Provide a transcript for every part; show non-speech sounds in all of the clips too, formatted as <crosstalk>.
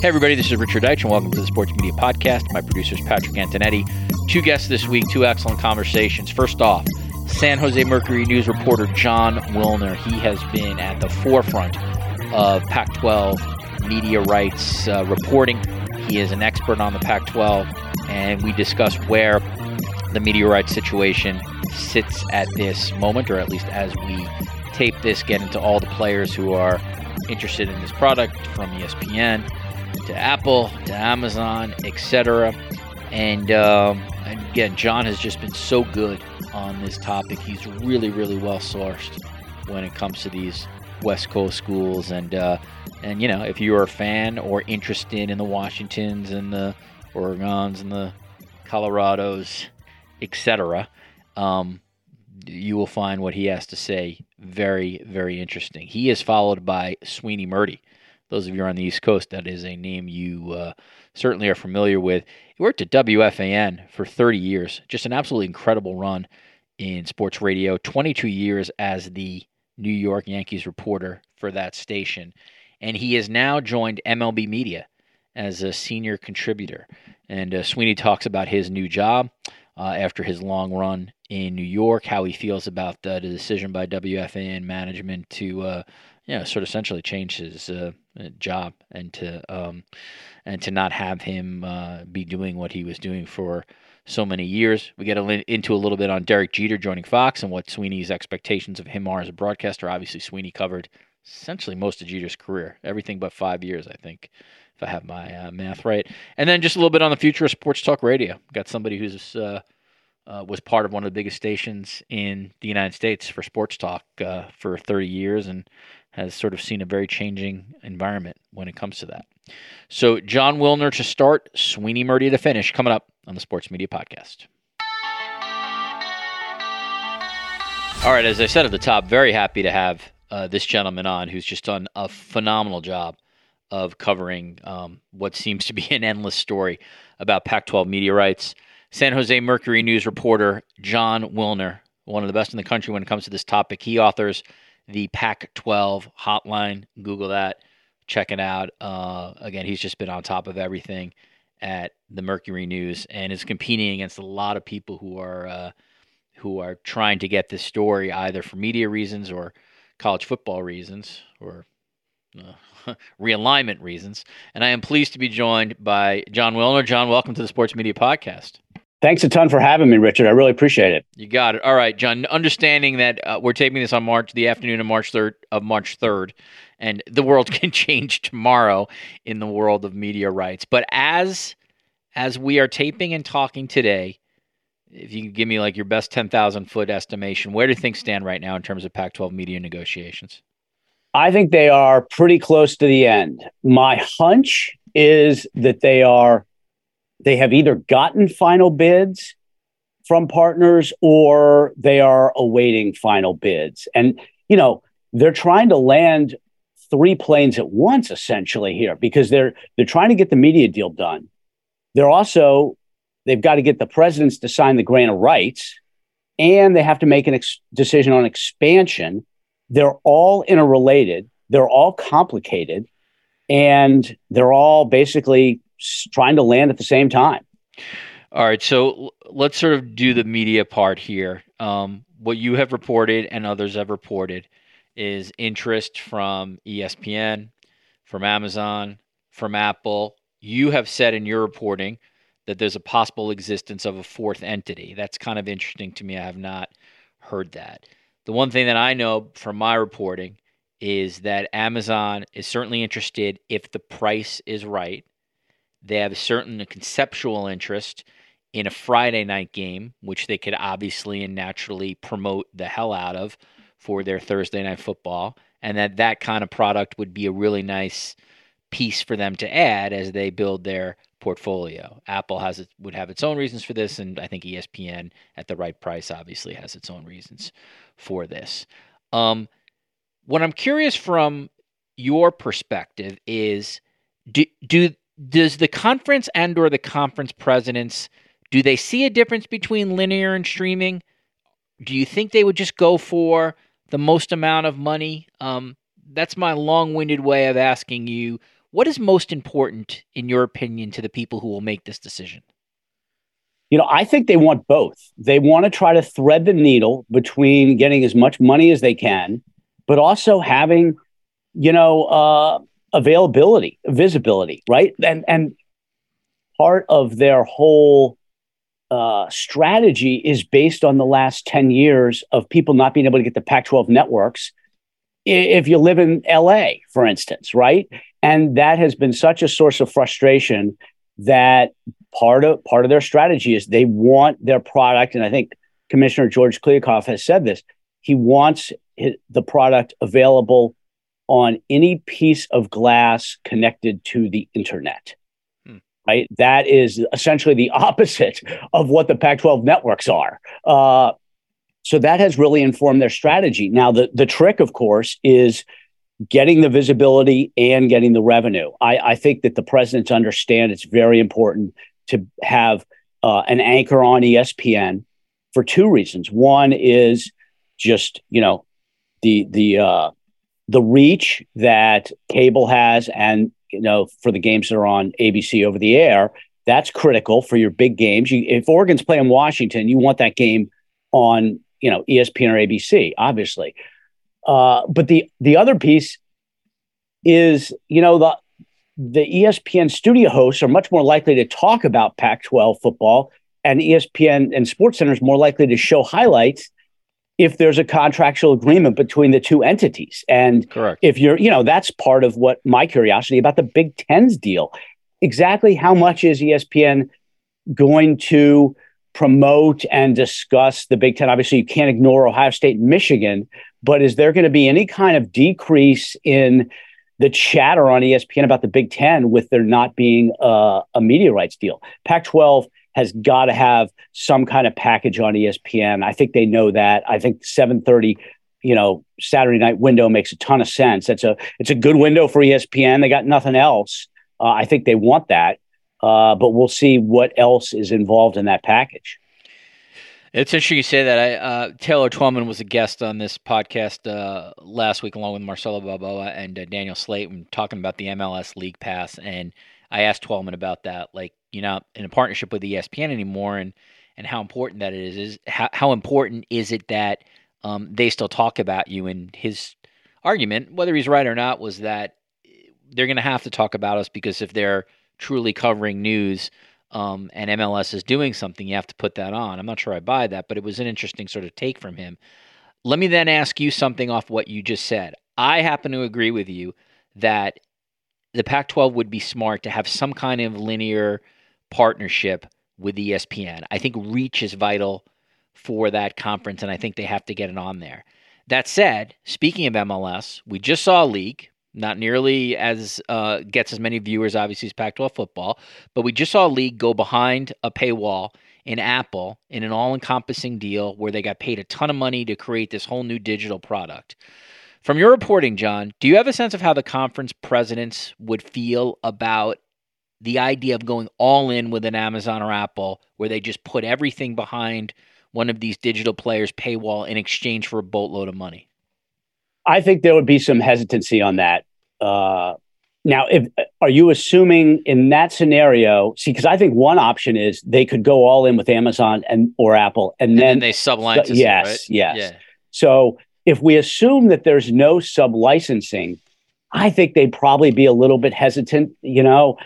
Hey, everybody, this is Richard Deitsch, and welcome to the Sports Media Podcast. My producer is Patrick Antonetti. Two guests this week, two excellent conversations. First off, San Jose Mercury News reporter Jon Wilner. He has been at the forefront of Pac 12 media rights uh, reporting. He is an expert on the Pac 12, and we discuss where the media rights situation sits at this moment, or at least as we tape this, get into all the players who are interested in this product from ESPN to Apple, to Amazon, etc. And, um, again, John has just been so good on this topic. He's really, really well sourced when it comes to these West Coast schools. And uh, and you know, if you're a fan or interested in the Washingtons and the Oregons and the Colorados, etc., um, you will find what he has to say very, very interesting. He is followed by Sweeny Murti those of you on the East Coast, that is a name you uh, certainly are familiar with. He worked at WFAN for 30 years, just an absolutely incredible run in sports radio, 22 years as the New York Yankees reporter for that station. And he has now joined MLB Media as a senior contributor. And uh, Sweeny talks about his new job uh, after his long run in New York, how he feels about the decision by WFAN management to, uh, you know, sort of essentially change his uh, uh, job and to um, and to not have him uh, be doing what he was doing for so many years. We get a, into a little bit on Derek Jeter joining Fox and what Sweeny's expectations of him are as a broadcaster. Obviously, Sweeny covered essentially most of Jeter's career, everything but five years, I think, if I have my uh, math right. And then just a little bit on the future of sports talk radio. Got somebody who's uh, uh, was part of one of the biggest stations in the United States for sports talk uh, for 30 years and has sort of seen a very changing environment when it comes to that. So, Jon Wilner to start, Sweeny Murti to finish, coming up on the Sports Media Podcast. All right, as I said at the top, very happy to have uh, this gentleman on who's just done a phenomenal job of covering um, what seems to be an endless story about Pac 12 media rights. San Jose Mercury News reporter Jon Wilner, one of the best in the country when it comes to this topic. He authors the Pac 12 hotline. Google that, check it out. Uh, again, he's just been on top of everything at the Mercury News and is competing against a lot of people who are uh, who are trying to get this story either for media reasons or college football reasons or uh, <laughs> realignment reasons. And I am pleased to be joined by Jon Wilner. John, welcome to the Sports Media Podcast. Thanks a ton for having me, Richard. I really appreciate it. You got it. All right, John. Understanding that uh, we're taping this on March, the afternoon of March third of March third, and the world <laughs> can change tomorrow in the world of media rights. But as as we are taping and talking today, if you can give me like your best ten thousand foot estimation, where do things stand right now in terms of Pac-12 media negotiations? I think they are pretty close to the end. My hunch is that they are they have either gotten final bids from partners or they are awaiting final bids. And, you know, they're trying to land three planes at once essentially here because they're they're trying to get the media deal done. They're also they've got to get the presidents to sign the grant of rights and they have to make a ex- decision on expansion. They're all interrelated, they're all complicated, and they're all basically trying to land at the same time. All right, so let's sort of do the media part here. Um, what you have reported and others have reported is interest from ESPN, from Amazon, from Apple. You have said in your reporting that there's a possible existence of a fourth entity. That's kind of interesting to me. I have not heard that. The one thing that I know from my reporting is that Amazon is certainly interested if the price is right they have a certain conceptual interest in a Friday night game, which they could obviously and naturally promote the hell out of for their Thursday night football, and that that kind of product would be a really nice piece for them to add as they build their portfolio. Apple has it would have its own reasons for this, and I think ESPN at the right price obviously has its own reasons for this. Um, what I'm curious from your perspective is do do does the conference and or the conference presidents do they see a difference between linear and streaming? Do you think they would just go for the most amount of money? Um, that's my long-winded way of asking you what is most important in your opinion to the people who will make this decision? You know, I think they want both. They want to try to thread the needle between getting as much money as they can, but also having, you know, uh, availability, visibility, right? And and part of their whole uh, strategy is based on the last 10 years of people not being able to get the Pac 12 networks. If you live in LA, for instance, right? And that has been such a source of frustration that part of part of their strategy is they want their product, and I think Commissioner George Kliavkoff has said this. He wants his, the product available on any piece of glass connected to the internet. Hmm. Right, that is essentially the <laughs> opposite of what the Pac-12 networks are. Uh, so that has really informed their strategy. Now, the the trick, of course, is getting the visibility and getting the revenue. I, I think that the presidents understand it's very important to have uh, an anchor on ESPN for two reasons. One is just you know the the uh, the reach that cable has, and you know for the games that are on ABC over the air. That's critical for your big games. You, if Oregon's playing Washington, you want that game on you know ESPN or ABC, obviously. Uh, but the the other piece is, you know, the the ESPN studio hosts are much more likely to talk about Pac-12 football, and ESPN and Sports Center is more likely to show highlights if there's a contractual agreement between the two entities. And Correct. if you're, you know, that's part of what my curiosity about the Big Ten's deal. Exactly how much is ESPN going to promote and discuss the Big Ten? Obviously, you can't ignore Ohio State and Michigan, but is there going to be any kind of decrease in the chatter on ESPN about the Big Ten with there not being a media rights deal? Pac 12 has got to have some kind of package on ESPN. I think they know that. I think 730 you know Saturday night window makes a ton of sense. It's a it's a good window for ESPN. They got nothing else. Uh, I think they want that, uh, but we'll see what else is involved in that package. It's interesting you say that. I, uh, Taylor Twellman was a guest on this podcast uh, last week, along with Marcelo Balboa and uh, Danielle Slaton, talking about the MLS League Pass. And I asked Twellman about that, like you're not in a partnership with ESPN anymore, and and how important that is. Is how how important is it that um, they still talk about you? And his argument, whether he's right or not, was that they're going to have to talk about us because if they're truly covering news um, and MLS is doing something, you have to put that on. I'm not sure I buy that, but it was an interesting sort of take from him. Let me then ask you something off what you just said. I happen to agree with you that the Pac 12 would be smart to have some kind of linear partnership with ESPN. I think reach is vital for that conference, and I think they have to get it on there. That said, speaking of MLS, we just saw a league not nearly as uh, gets as many viewers, obviously, as Pac-12 football. But we just saw a league go behind a paywall in Apple in an all-encompassing deal where they got paid a ton of money to create this whole new digital product. From your reporting, John, do you have a sense of how the conference presidents would feel about the idea of going all in with an Amazon or Apple, where they just put everything behind one of these digital players' paywall in exchange for a boatload of money? I think there would be some hesitancy on that. Uh, now, if are you assuming in that scenario? See, because I think one option is they could go all in with Amazon and or Apple, and, and then, then, they sublicense. So, yes, right? yes. Yeah. So if we assume that there's no sub licensing, I think they'd probably be a little bit hesitant. You know,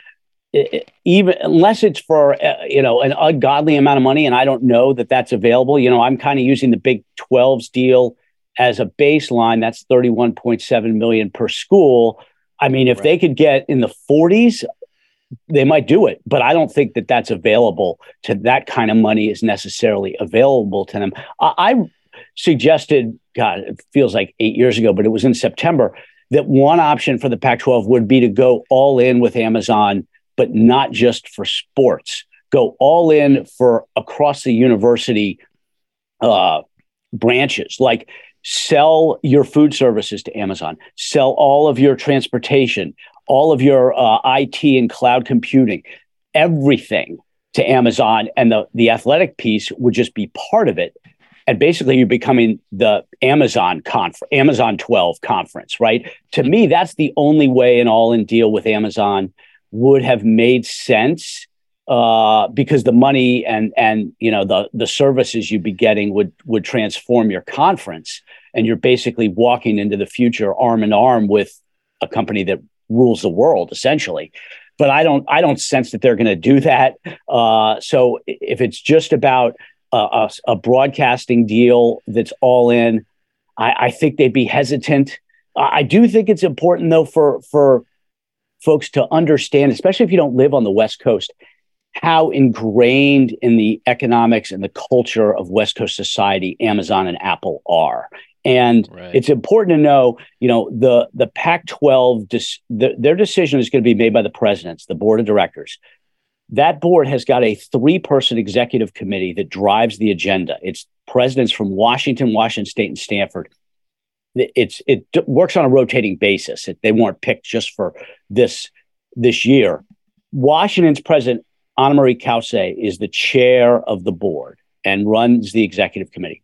even unless it's for uh, you know an ungodly amount of money, and I don't know that that's available. You know, I'm kind of using the Big 12's deal as a baseline, that's 31.7 million per school. I mean, if right. they could get in the 40s, they might do it, but I don't think that that's available to that kind of money is necessarily available to them. I, I suggested, God, it feels like eight years ago, but it was in September, that one option for the Pac 12 would be to go all in with Amazon, but not just for sports, go all in for across the university uh, branches, like sell your food services to Amazon, sell all of your transportation, all of your uh, IT and cloud computing, everything to Amazon, and the the athletic piece would just be part of it. And basically, you're becoming the Amazon conference, Amazon 12 conference, right? To me, that's the only way an all-in deal with Amazon would have made sense uh, because the money and and you know the the services you'd be getting would would transform your conference, and you're basically walking into the future arm in arm with a company that rules the world essentially but I don't I don't sense that they're going to do that. Uh, so if it's just about a, a, broadcasting deal that's all in, I, I think they'd be hesitant. I do think it's important though for for folks to understand, especially if you don't live on the West Coast, how ingrained in the economics and the culture of West Coast society Amazon and Apple are. And right. it's important to know, you know, the the Pac-12, dis, the, their decision is going to be made by the presidents, the board of directors. That board has got a three-person executive committee that drives the agenda. It's presidents from Washington, Washington State, and Stanford. It's it works on a rotating basis. It, they weren't picked just for this this year. Washington's president Ana Marie Cauce is the chair of the board and runs the executive committee.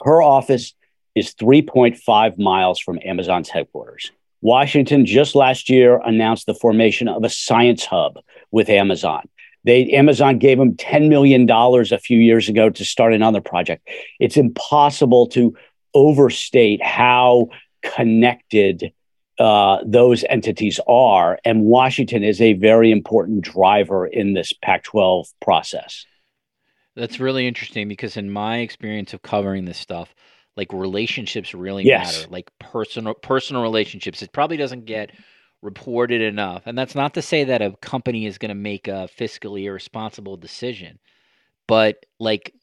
Her office is 3.5 miles from Amazon's headquarters. Washington just last year announced the formation of a science hub with Amazon. They Amazon gave them $10 million a few years ago to start another project. It's impossible to overstate how connected uh, those entities are. And Washington is a very important driver in this Pac 12 process. That's really interesting because, in my experience of covering this stuff, like relationships really yes. matter like personal personal relationships it probably doesn't get reported enough and that's not to say that a company is going to make a fiscally irresponsible decision but like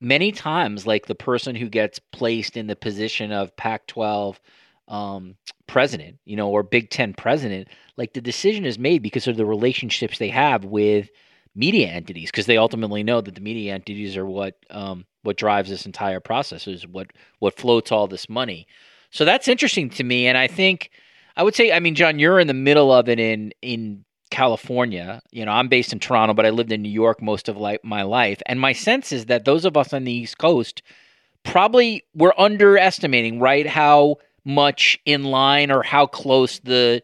many times like the person who gets placed in the position of pac 12 um, president you know or big 10 president like the decision is made because of the relationships they have with media entities because they ultimately know that the media entities are what um, what drives this entire process is what what floats all this money. So that's interesting to me, and I think I would say, I mean, John, you're in the middle of it in in California. You know, I'm based in Toronto, but I lived in New York most of my life, and my sense is that those of us on the East Coast probably were underestimating, right, how much in line or how close the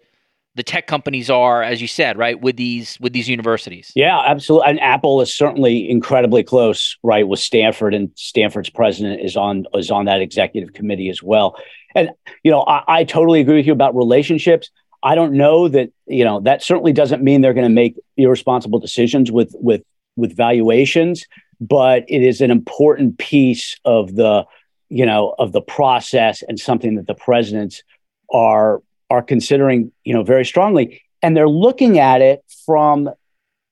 the tech companies are, as you said, right, with these with these universities. Yeah, absolutely. And Apple is certainly incredibly close, right, with Stanford, and Stanford's president is on is on that executive committee as well. And you know, I, I totally agree with you about relationships. I don't know that you know that certainly doesn't mean they're going to make irresponsible decisions with with with valuations, but it is an important piece of the you know of the process and something that the presidents are are considering, you know, very strongly. And they're looking at it from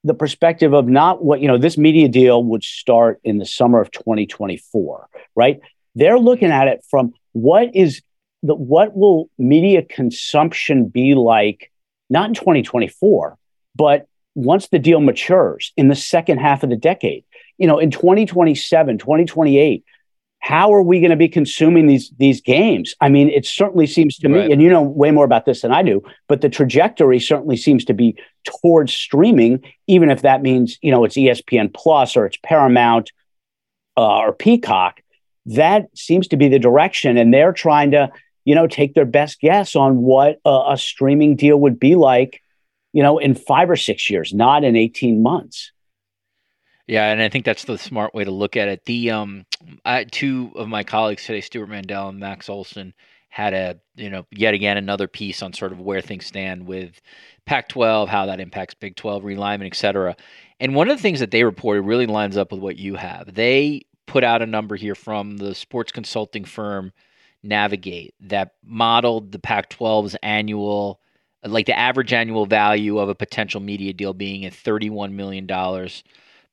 the perspective of not what, you know, this media deal would start in the summer of 2024, right? They're looking at it from what is the what will media consumption be like, not in 2024, but once the deal matures in the second half of the decade. You know, in 2027, 2028, how are we going to be consuming these these games? I mean, it certainly seems to right. me, and you know way more about this than I do, but the trajectory certainly seems to be towards streaming, even if that means you know it's ESPN Plus or it's Paramount uh, or Peacock. That seems to be the direction, and they're trying to you know take their best guess on what a, a streaming deal would be like, you know, in five or six years, not in eighteen months. Yeah, and I think that's the smart way to look at it. The um, I, two of my colleagues today, Stewart Mandel and Max Olson, had a you know yet again another piece on sort of where things stand with Pac-12, how that impacts Big 12 realignment, et cetera. And one of the things that they reported really lines up with what you have. They put out a number here from the sports consulting firm Navigate that modeled the Pac-12's annual, like the average annual value of a potential media deal being at $31 million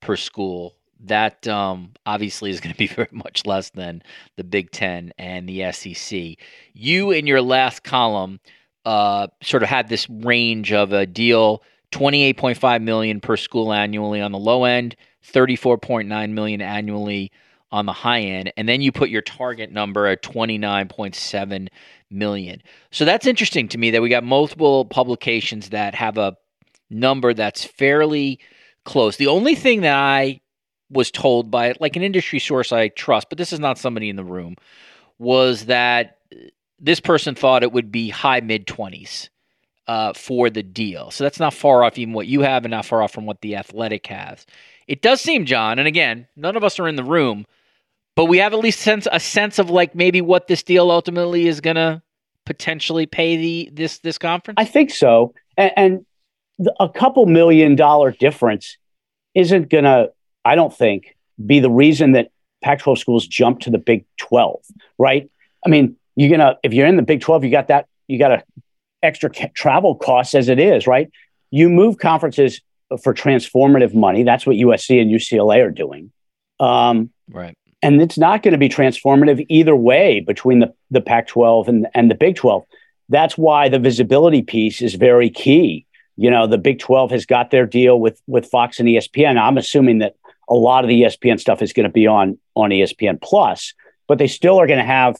per school. that um, obviously is going to be <laughs> very much less than the Big Ten and the SEC. You, in your last column, uh, sort of had this range of a deal 28.5 million per school annually on the low end 34.9 million annually on the high end and then you put your target number at 29.7 million so that's interesting to me that we got multiple publications that have a number that's fairly close the only thing that i was told by like an industry source I trust, but this is not somebody in the room, was that this person thought it would be high mid 20s uh, for the deal. So that's not far off even what you have and not far off from what the athletic has. It does seem, John, and again, none of us are in the room, but we have at least sense a sense of like maybe what this deal ultimately is gonna potentially pay the this this conference. I think so, and, and a couple million dollar difference isn't gonna I don't think, be the reason that Pac 12 schools jump to the Big 12, right? I mean, you're going to, if you're in the Big 12, you got that, you got a extra ca- travel costs as it is, right? You move conferences for transformative money. That's what USC and UCLA are doing. Um, right. And it's not going to be transformative either way between the, the Pac 12 and, and the Big 12. That's why the visibility piece is very key. You know, the Big 12 has got their deal with, with Fox and ESPN. I'm assuming that a lot of the ESPN stuff is going to be on on ESPN Plus, but they still are going to have,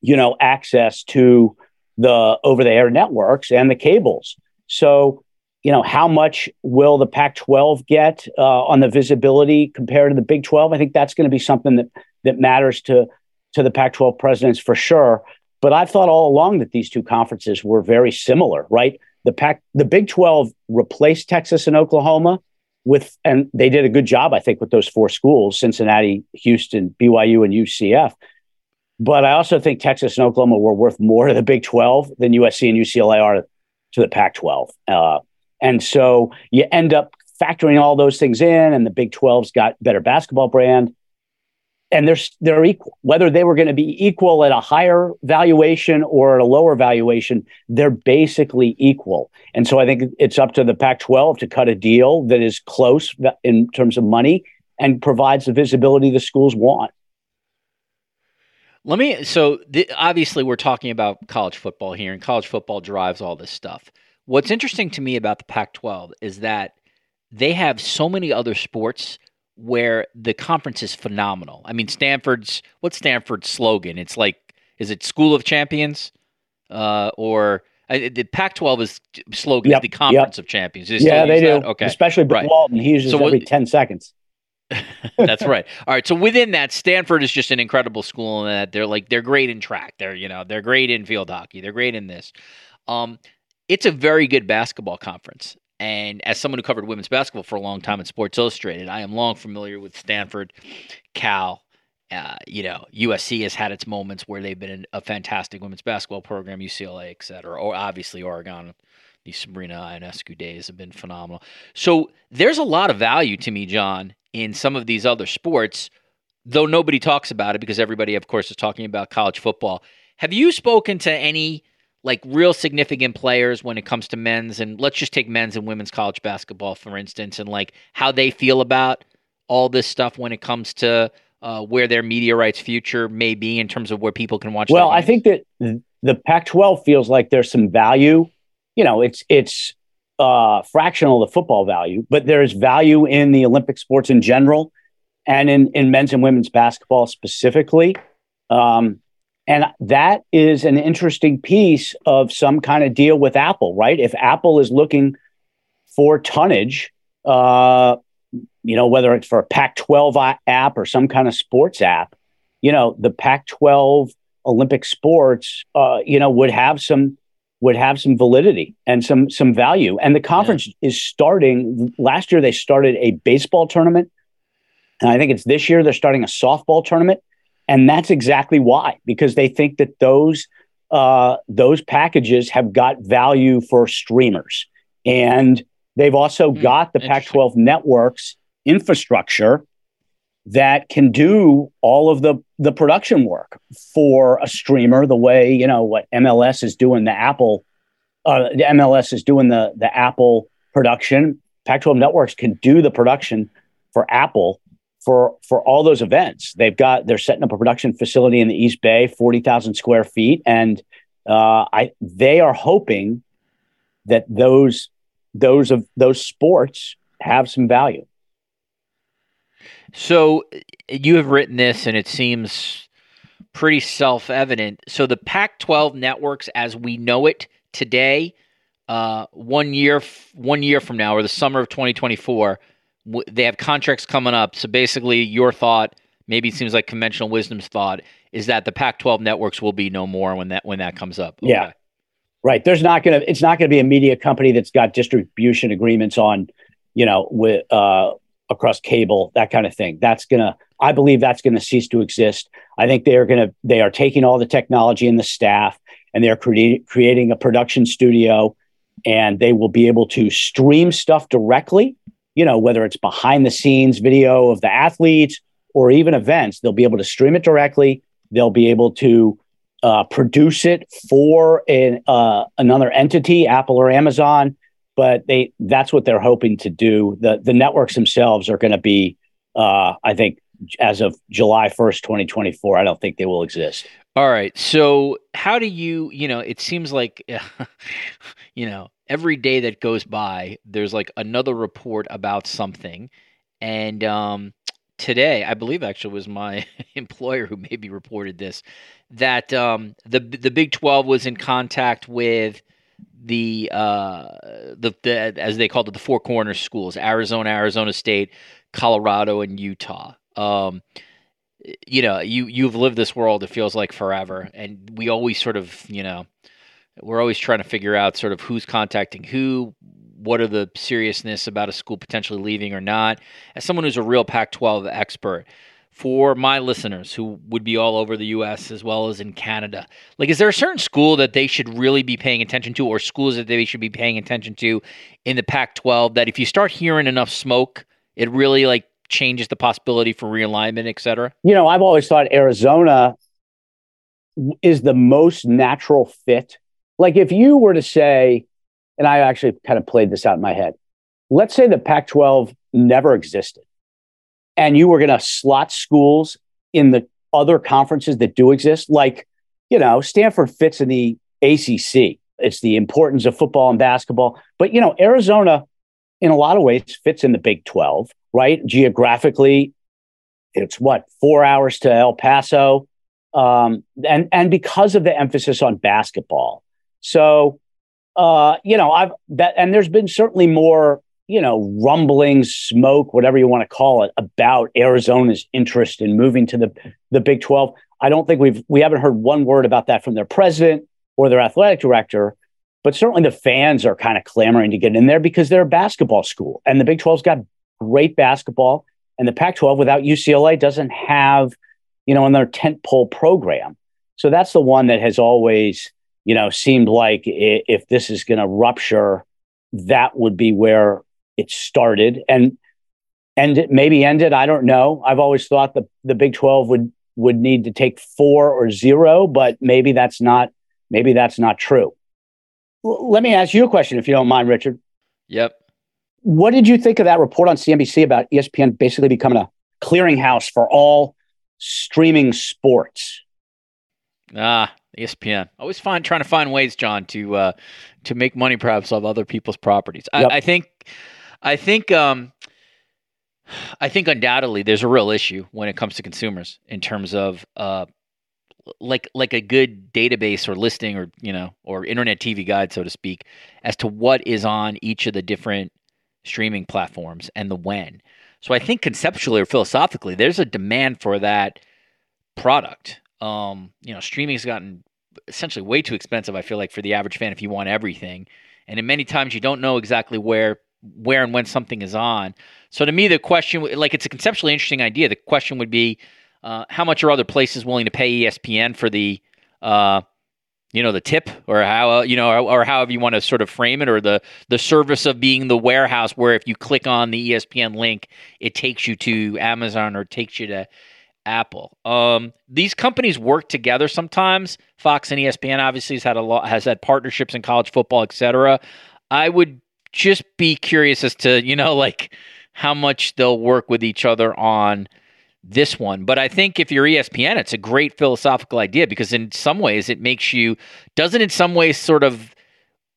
you know, access to the over the air networks and the cables. So, you know, how much will the Pac-12 get uh, on the visibility compared to the Big 12? I think that's going to be something that that matters to to the Pac-12 presidents for sure. But I've thought all along that these two conferences were very similar, right? The Pac, the Big 12 replaced Texas and Oklahoma with and they did a good job, I think, with those four schools: Cincinnati, Houston, BYU, and UCF. But I also think Texas and Oklahoma were worth more to the Big 12 than USC and UCLA are to the Pac 12. Uh, and so you end up factoring all those things in, and the Big 12's got better basketball brand and they're they're equal. Whether they were going to be equal at a higher valuation or at a lower valuation, they're basically equal. And so I think it's up to the Pac-12 to cut a deal that is close in terms of money and provides the visibility the schools want. Let me. So obviously, we're talking about college football here, and college football drives all this stuff. What's interesting to me about the Pac-12 is that they have so many other sports where the conference is phenomenal. I mean, Stanford's what's Stanford's slogan? It's like, is it School of Champions, uh, or the Pac-12 is slogan yep, is the Conference yep. of Champions. yeah, they do. That? Okay, especially Bill right. Walton. He uses so every ten seconds. <laughs> That's <laughs> right. All right. So within that, Stanford is just an incredible school, and that they're like they're great in track. They're you know they're great in field hockey. They're great in this. Um, it's a very good basketball conference. And as someone who covered women's basketball for a long time in Sports Illustrated, I am long familiar with Stanford, Cal. Uh, you know, USC has had its moments where they've been a fantastic women's basketball program, UCLA, et cetera, or obviously Oregon. The Sabrina Ionescu days have been phenomenal. So there's a lot of value to me, John, in some of these other sports, though nobody talks about it because everybody, of course, is talking about college football. Have you spoken to any like real significant players when it comes to men's and let's just take men's and women's college basketball for instance and like how they feel about all this stuff when it comes to uh, where their media rights future may be in terms of where people can watch. Well, I think that the Pac-12 feels like there's some value. You know, it's it's uh, fractional the football value, but there's value in the Olympic sports in general, and in in men's and women's basketball specifically. Um, and that is an interesting piece of some kind of deal with Apple, right? If Apple is looking for tonnage, uh, you know, whether it's for a Pac 12 app or some kind of sports app, you know, the Pac 12 Olympic sports, uh, you know, would have some would have some validity and some some value. And the conference yeah. is starting. Last year they started a baseball tournament, and I think it's this year they're starting a softball tournament. And that's exactly why, because they think that those uh, those packages have got value for streamers. And they've also mm, got the Pac 12 networks infrastructure that can do all of the the production work for a streamer the way you know what MLS is doing the Apple uh, the MLS is doing the the Apple production. Pac-12 networks can do the production for Apple for for all those events. They've got they're setting up a production facility in the East Bay, forty thousand square feet, and uh, I they are hoping that those those of those sports have some value. So you have written this, and it seems pretty self evident. So the Pac 12 networks, as we know it today, uh, one year one year from now, or the summer of 2024, w- they have contracts coming up. So basically, your thought, maybe it seems like conventional wisdom's thought, is that the Pac 12 networks will be no more when that when that comes up. Okay. Yeah. Right. There's not going to, it's not going to be a media company that's got distribution agreements on, you know, with, uh, across cable, that kind of thing. That's going to, I believe that's going to cease to exist. I think they are going to, they are taking all the technology and the staff and they're cre- creating a production studio and they will be able to stream stuff directly, you know, whether it's behind the scenes video of the athletes or even events, they'll be able to stream it directly. They'll be able to uh, produce it for an, uh, another entity, Apple or Amazon. But they that's what they're hoping to do. The the networks themselves are going to be, uh, I think, as of July first, twenty twenty four. I don't think they will exist. All right. So how do you, you know, it seems like, <laughs> you know, every day that goes by, there's like another report about something, and um, today, I believe actually was my <laughs> employer who maybe reported this that um, the the Big Twelve was in contact with the uh, the, the as they called it the four corner schools: Arizona, Arizona State, Colorado, and Utah. Um, you know, you you've lived this world. It feels like forever, and we always sort of you know we're always trying to figure out sort of who's contacting who, what are the seriousness about a school potentially leaving or not. As someone who's a real Pac 12 expert, for my listeners who would be all over the US as well as in Canada, like, is there a certain school that they should really be paying attention to, or schools that they should be paying attention to in the Pac 12 that if you start hearing enough smoke, it really like changes the possibility for realignment, et cetera? You know, I've always thought Arizona is the most natural fit. Like, if you were to say, and I actually kind of played this out in my head. Let's say the Pac 12 never existed and you were going to slot schools in the other conferences that do exist, like, you know, Stanford fits in the ACC. It's the importance of football and basketball. But, you know, Arizona, in a lot of ways, fits in the Big 12, right? Geographically, it's what, four hours to El Paso. Um, and, and because of the emphasis on basketball. So, uh, you know, I've that, and there's been certainly more, you know, rumblings, smoke, whatever you want to call it, about Arizona's interest in moving to the the Big Twelve. I don't think we've we haven't heard one word about that from their president or their athletic director, but certainly the fans are kind of clamoring to get in there because they're a basketball school, and the Big 12's got great basketball, and the Pac-12 without UCLA doesn't have, you know, in their tentpole program. So that's the one that has always you know, seemed like if this is going to rupture, that would be where it started and and it maybe ended. I don't know. I've always thought the the Big Twelve would would need to take four or zero, but maybe that's not maybe that's not true. L- let me ask you a question, if you don't mind, Richard. Yep. What did you think of that report on CNBC about ESPN basically becoming a clearinghouse for all streaming sports? Ah, ESPN. Always find trying to find ways, John, to uh, to make money perhaps off other people's properties. I, yep. I think, I think, um, I think undoubtedly there's a real issue when it comes to consumers in terms of uh, like like a good database or listing or you know or internet TV guide, so to speak, as to what is on each of the different streaming platforms and the when. So I think conceptually or philosophically, there's a demand for that product um, you know, streaming's gotten essentially way too expensive. I feel like for the average fan, if you want everything, and in many times you don't know exactly where where and when something is on. So to me, the question, like, it's a conceptually interesting idea. The question would be, uh, how much are other places willing to pay ESPN for the, uh, you know, the tip, or how uh, you know, or, or however you want to sort of frame it, or the the service of being the warehouse where if you click on the ESPN link, it takes you to Amazon or takes you to Apple. Um, these companies work together sometimes. Fox and ESPN obviously has had a lot has had partnerships in college football, etc. I would just be curious as to you know like how much they'll work with each other on this one. But I think if you're ESPN, it's a great philosophical idea because in some ways it makes you doesn't in some ways sort of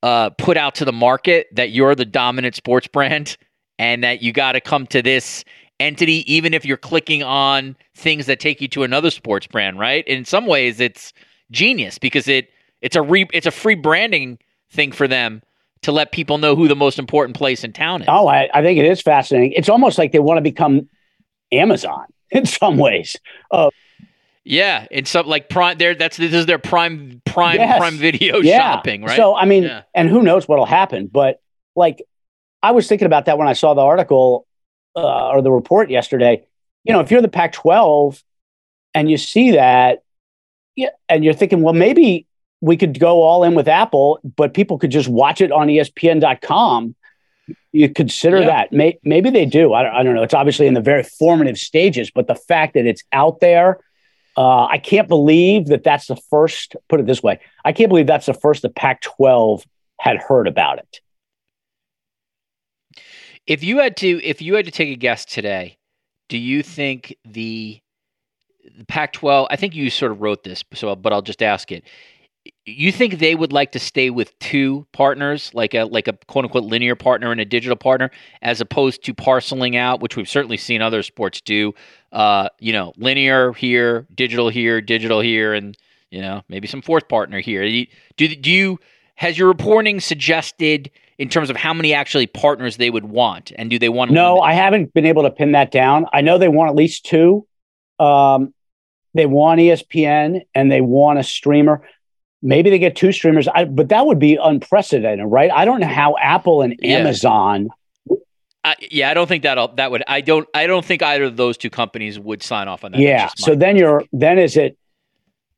uh, put out to the market that you're the dominant sports brand and that you got to come to this entity even if you're clicking on things that take you to another sports brand, right? In some ways it's genius because it it's a re, it's a free branding thing for them to let people know who the most important place in town is. Oh, I, I think it is fascinating. It's almost like they want to become Amazon <laughs> in some ways. Uh, yeah, it's some like prime. There, that's this is their prime prime yes. prime video yeah. shopping, right? So I mean, yeah. and who knows what'll happen? But like, I was thinking about that when I saw the article uh, or the report yesterday. You know, if you're the Pac-12 and you see that, yeah, and you're thinking, well, maybe we could go all in with Apple, but people could just watch it on ESPN.com. You consider yeah. that. May, maybe they do. I don't, I don't know. It's obviously in the very formative stages, but the fact that it's out there, uh, I can't believe that that's the first, put it this way, I can't believe that's the first the Pac 12 had heard about it. If you had to, if you had to take a guess today, do you think the the Pac-12? I think you sort of wrote this, so but I'll just ask it you think they would like to stay with two partners, like a like a quote unquote linear partner and a digital partner, as opposed to parceling out, which we've certainly seen other sports do. Uh, you know, linear here, digital here, digital here, and you know maybe some fourth partner here. Do do you has your reporting suggested in terms of how many actually partners they would want, and do they want? To no, I haven't been able to pin that down. I know they want at least two. Um, they want ESPN and they want a streamer. Maybe they get two streamers, I, but that would be unprecedented, right? I don't know how Apple and yeah. Amazon. I, yeah, I don't think that that would. I don't. I don't think either of those two companies would sign off on that. Yeah. So then you're then is it,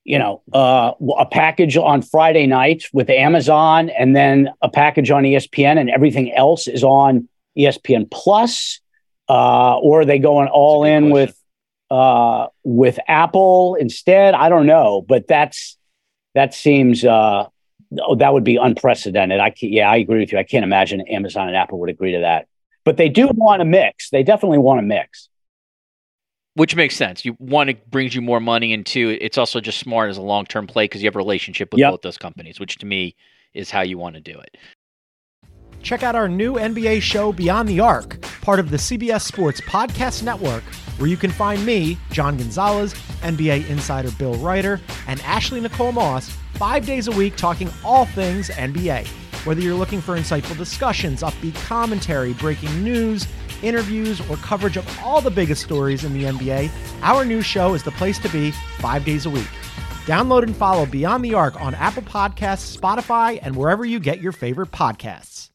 you know, uh, a package on Friday night with Amazon, and then a package on ESPN, and everything else is on ESPN Plus, uh, or are they going all in question. with uh, with Apple instead? I don't know, but that's that seems uh, oh, that would be unprecedented. I yeah, I agree with you. I can't imagine Amazon and Apple would agree to that. But they do want a mix. They definitely want a mix. Which makes sense. You one, it brings you more money, and two, it's also just smart as a long term play because you have a relationship with yep. both those companies, which to me is how you want to do it. Check out our new NBA show, Beyond the Arc, part of the CBS Sports Podcast Network, where you can find me, John Gonzalez, NBA insider Bill Reiter, and Ashley Nicole Moss five days a week talking all things NBA. Whether you're looking for insightful discussions, upbeat commentary, breaking news, interviews, or coverage of all the biggest stories in the NBA, our new show is the place to be five days a week. Download and follow Beyond the Arc on Apple Podcasts, Spotify, and wherever you get your favorite podcasts.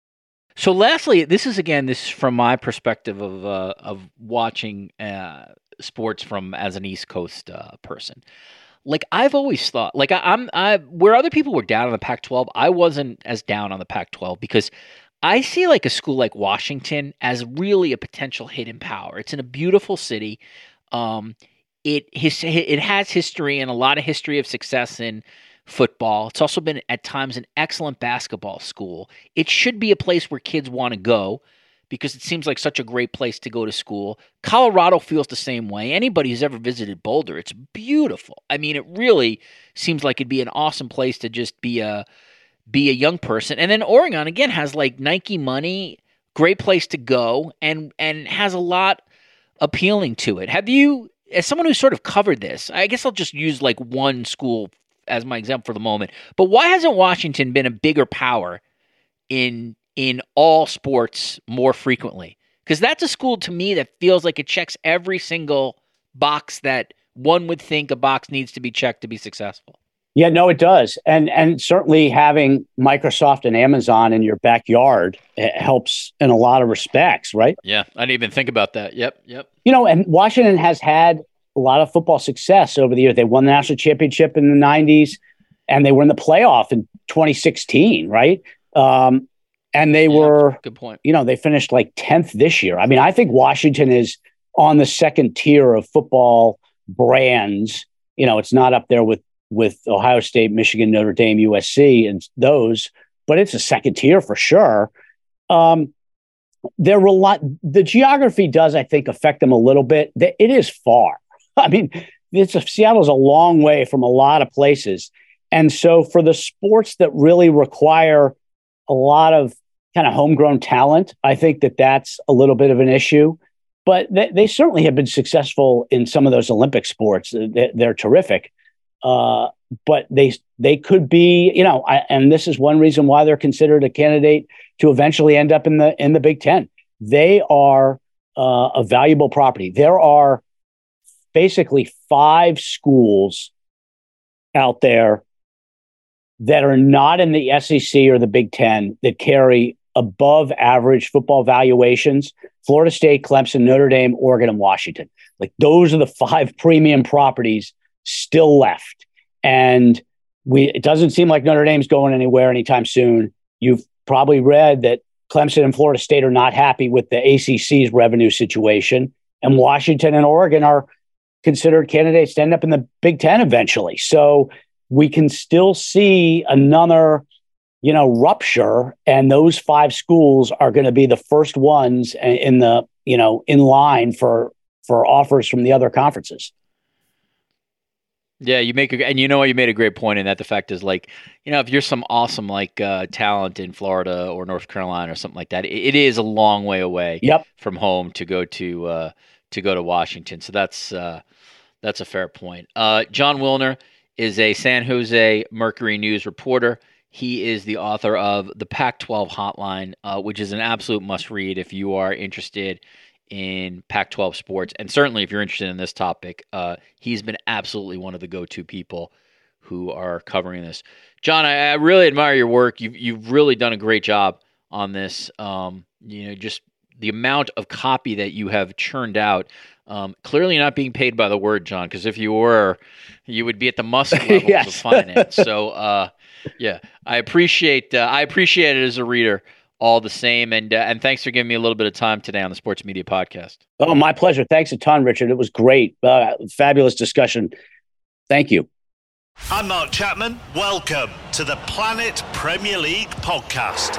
So, lastly, this is again this is from my perspective of uh, of watching uh, sports from as an East Coast uh, person. Like I've always thought, like I, I'm, I where other people were down on the Pac-12, I wasn't as down on the Pac-12 because I see like a school like Washington as really a potential hidden power. It's in a beautiful city. Um, it his, it has history and a lot of history of success in football. It's also been at times an excellent basketball school. It should be a place where kids want to go because it seems like such a great place to go to school. Colorado feels the same way. Anybody who's ever visited Boulder, it's beautiful. I mean, it really seems like it'd be an awesome place to just be a be a young person. And then Oregon again has like Nike money, great place to go and and has a lot appealing to it. Have you as someone who sort of covered this, I guess I'll just use like one school as my example for the moment. But why hasn't Washington been a bigger power in in all sports more frequently? Because that's a school to me that feels like it checks every single box that one would think a box needs to be checked to be successful. Yeah, no, it does, and and certainly having Microsoft and Amazon in your backyard helps in a lot of respects, right? Yeah, I didn't even think about that. Yep, yep. You know, and Washington has had a lot of football success over the years. They won the national championship in the 90s and they were in the playoff in 2016, right? Um, and they yeah, were, good point. You know, they finished like 10th this year. I mean, I think Washington is on the second tier of football brands. You know, it's not up there with with Ohio State, Michigan, Notre Dame, USC, and those, but it's a second tier for sure. Um, they're lot. The geography does, I think, affect them a little bit. It is far. <laughs> I mean, it's a, Seattle's a long way from a lot of places, and so for the sports that really require a lot of kind of homegrown talent, I think that that's a little bit of an issue. But they, they certainly have been successful in some of those Olympic sports. They're, they're terrific. Uh, but they they could be, you know, I, and this is one reason why they're considered a candidate to eventually end up in the in the Big Ten. They are uh, a valuable property. There are basically five schools out there that are not in the SEC or the Big Ten that carry above average football valuations Florida State, Clemson, Notre Dame, Oregon, and Washington. Like those are the five <laughs> premium properties still left. And we it doesn't seem like Notre Dame's going anywhere anytime soon. You've probably read that Clemson and Florida State are not happy with the ACC's revenue situation, and Washington and Oregon are considered candidates to end up in the Big Ten eventually. So we can still see another, you know, rupture, and those five schools are going to be the first ones in the, you know, in line for for offers from the other conferences. Yeah, you make a, and you know what you made a great point in that the fact is like you know if you're some awesome like uh, talent in Florida or North Carolina or something like that, it, it is a long way away. Yep. from home to go to uh, to go to Washington. So that's uh, that's a fair point. Uh, Jon Wilner is a San Jose Mercury News reporter. He is the author of the Pac-12 Hotline, uh, which is an absolute must-read if you are interested in Pac 12 sports. And certainly, if you're interested in this topic, uh, he's been absolutely one of the go to people who are covering this. Jon, I, I, really admire your work. You've, you've really done a great job on this. Um, you know, just the amount of copy that you have churned out. Um, clearly not being paid by the word, Jon, because if you were, you would be at the muscle <laughs> levels yes. of finance. So, uh, yeah, I appreciate uh, I appreciate it as a reader all the same. And uh, and thanks for giving me a little bit of time today on the Sports Media Podcast. Oh, my pleasure. Thanks a ton, Richard. It was great. Uh, fabulous discussion. Thank you. I'm Mark Chapman. Welcome to the Planet Premier League podcast.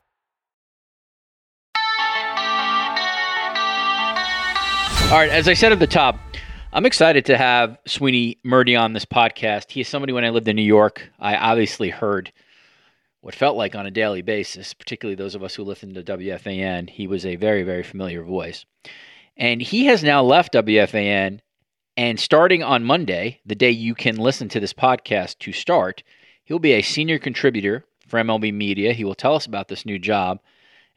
All right, as I said at the top, I'm excited to have Sweeny Murti on this podcast. He is somebody when I lived in New York, I obviously heard what felt like on a daily basis, particularly those of us who listened to WFAN. He was a very, very familiar voice. And he has now left WFAN. And starting on Monday, the day you can listen to this podcast to start, he'll be a senior contributor for MLB Media. He will tell us about this new job.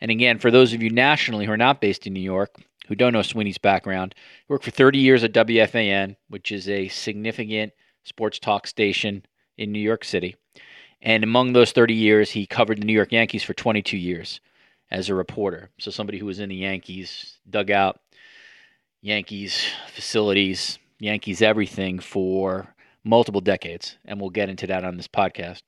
And again, for those of you nationally who are not based in New York, who don't know Sweeny's background, he worked for 30 years at WFAN, which is a significant sports talk station in New York City. And among those 30 years, he covered the New York Yankees for 22 years as a reporter. So somebody who was in the Yankees dugout, Yankees facilities, Yankees everything for multiple decades. And we'll get into that on this podcast.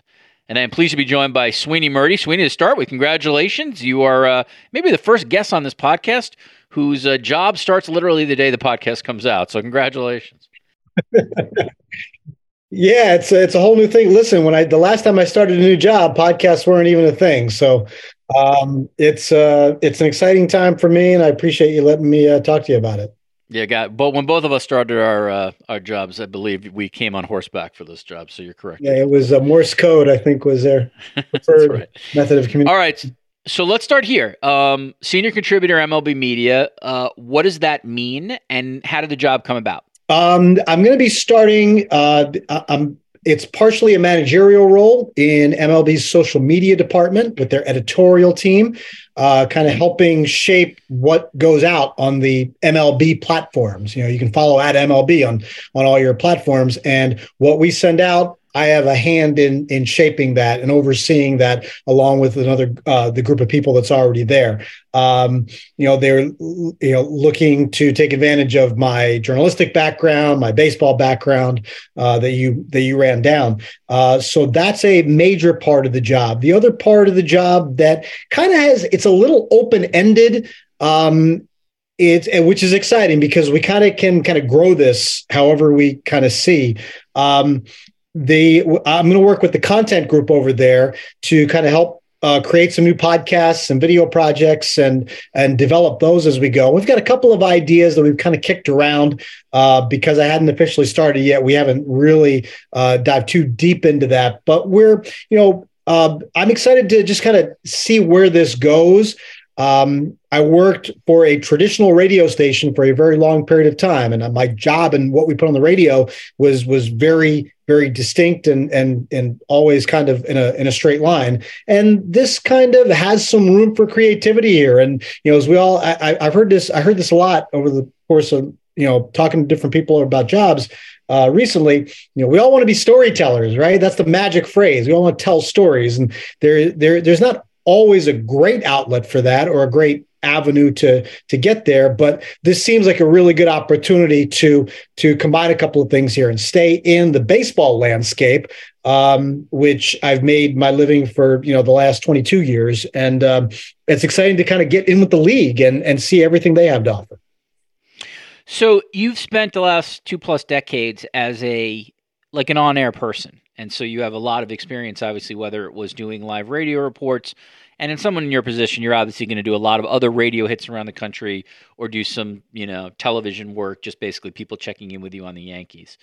And I'm pleased to be joined by Sweeny Murti. Sweeny, to start with, congratulations. You are uh, maybe the first guest on this podcast whose uh, job starts literally the day the podcast comes out. So congratulations. <laughs> yeah, it's a, it's a whole new thing. Listen, when I the last time I started a new job, podcasts weren't even a thing. So um, it's uh, it's an exciting time for me, and I appreciate you letting me uh, talk to you about it. Yeah, got. But when both of us started our uh, our jobs, I believe we came on horseback for this job. So you're correct. Yeah, it was Morse code. I think was their <laughs> preferred right. method of communication. All right, so let's start here. Um, senior contributor MLB Media. Uh, what does that mean, and how did the job come about? Um, I'm going to be starting. Uh, I'm. It's partially a managerial role in MLB's social media department with their editorial team, uh, kind of helping shape what goes out on the MLB platforms. You know, you can follow at MLB on on all your platforms, and what we send out I have a hand in in shaping that and overseeing that along with another uh, the group of people that's already there. Um, you know, they're you know looking to take advantage of my journalistic background, my baseball background uh, that you that you ran down. Uh, so that's a major part of the job. The other part of the job that kind of has it's a little open ended. Um, it's which is exciting because we kind of can kind of grow this however we kind of see. Um, the I'm going to work with the content group over there to kind of help uh, create some new podcasts and video projects and and develop those as we go. We've got a couple of ideas that we've kind of kicked around uh, because I hadn't officially started yet. We haven't really uh, dived too deep into that, but we're you know uh, I'm excited to just kind of see where this goes. Um, I worked for a traditional radio station for a very long period of time, and my job and what we put on the radio was was very very distinct and and and always kind of in a in a straight line. And this kind of has some room for creativity here. And you know, as we all, I, I've heard this, I heard this a lot over the course of you know talking to different people about jobs. Uh, recently, you know, we all want to be storytellers, right? That's the magic phrase. We all want to tell stories, and there, there, there's not always a great outlet for that or a great avenue to to get there but this seems like a really good opportunity to to combine a couple of things here and stay in the baseball landscape um, which I've made my living for you know the last 22 years. And um, it's exciting to kind of get in with the league and and see everything they have to offer. So you've spent the last two plus decades as a like an on-air person and so you have a lot of experience obviously whether it was doing live radio reports and in someone in your position, you're obviously going to do a lot of other radio hits around the country or do some, you know, television work, just basically people checking in with you on the Yankees.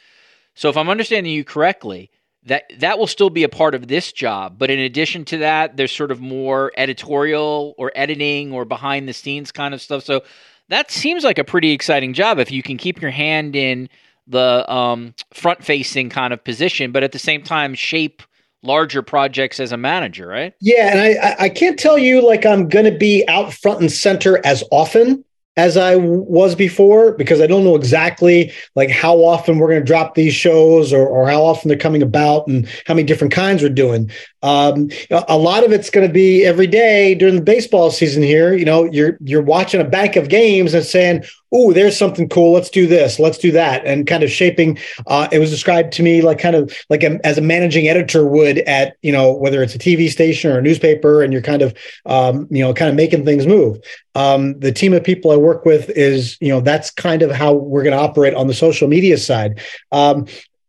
So if I'm understanding you correctly, that that will still be a part of this job, but in addition to that, there's sort of more editorial or editing or behind the scenes kind of stuff. So that seems like a pretty exciting job if you can keep your hand in the um, front facing kind of position, but at the same time shape larger projects as a manager, right? Yeah, and I I can't tell you like I'm going to be out front and center as often as I was before because I don't know exactly like how often we're going to drop these shows or, or how often they're coming about and how many different kinds we're doing. Um, a lot of it's going to be every day during the baseball season here. You know, you're you're watching a bank of games and saying, oh, there's something cool. Let's do this. Let's do that. And kind of shaping. Uh, it was described to me like kind of like a, as a managing editor would at you know whether it's a TV station or a newspaper, and you're kind of um, you know kind of making things move. Um, the team of people I work with is you know that's kind of how we're going to operate on the social media side.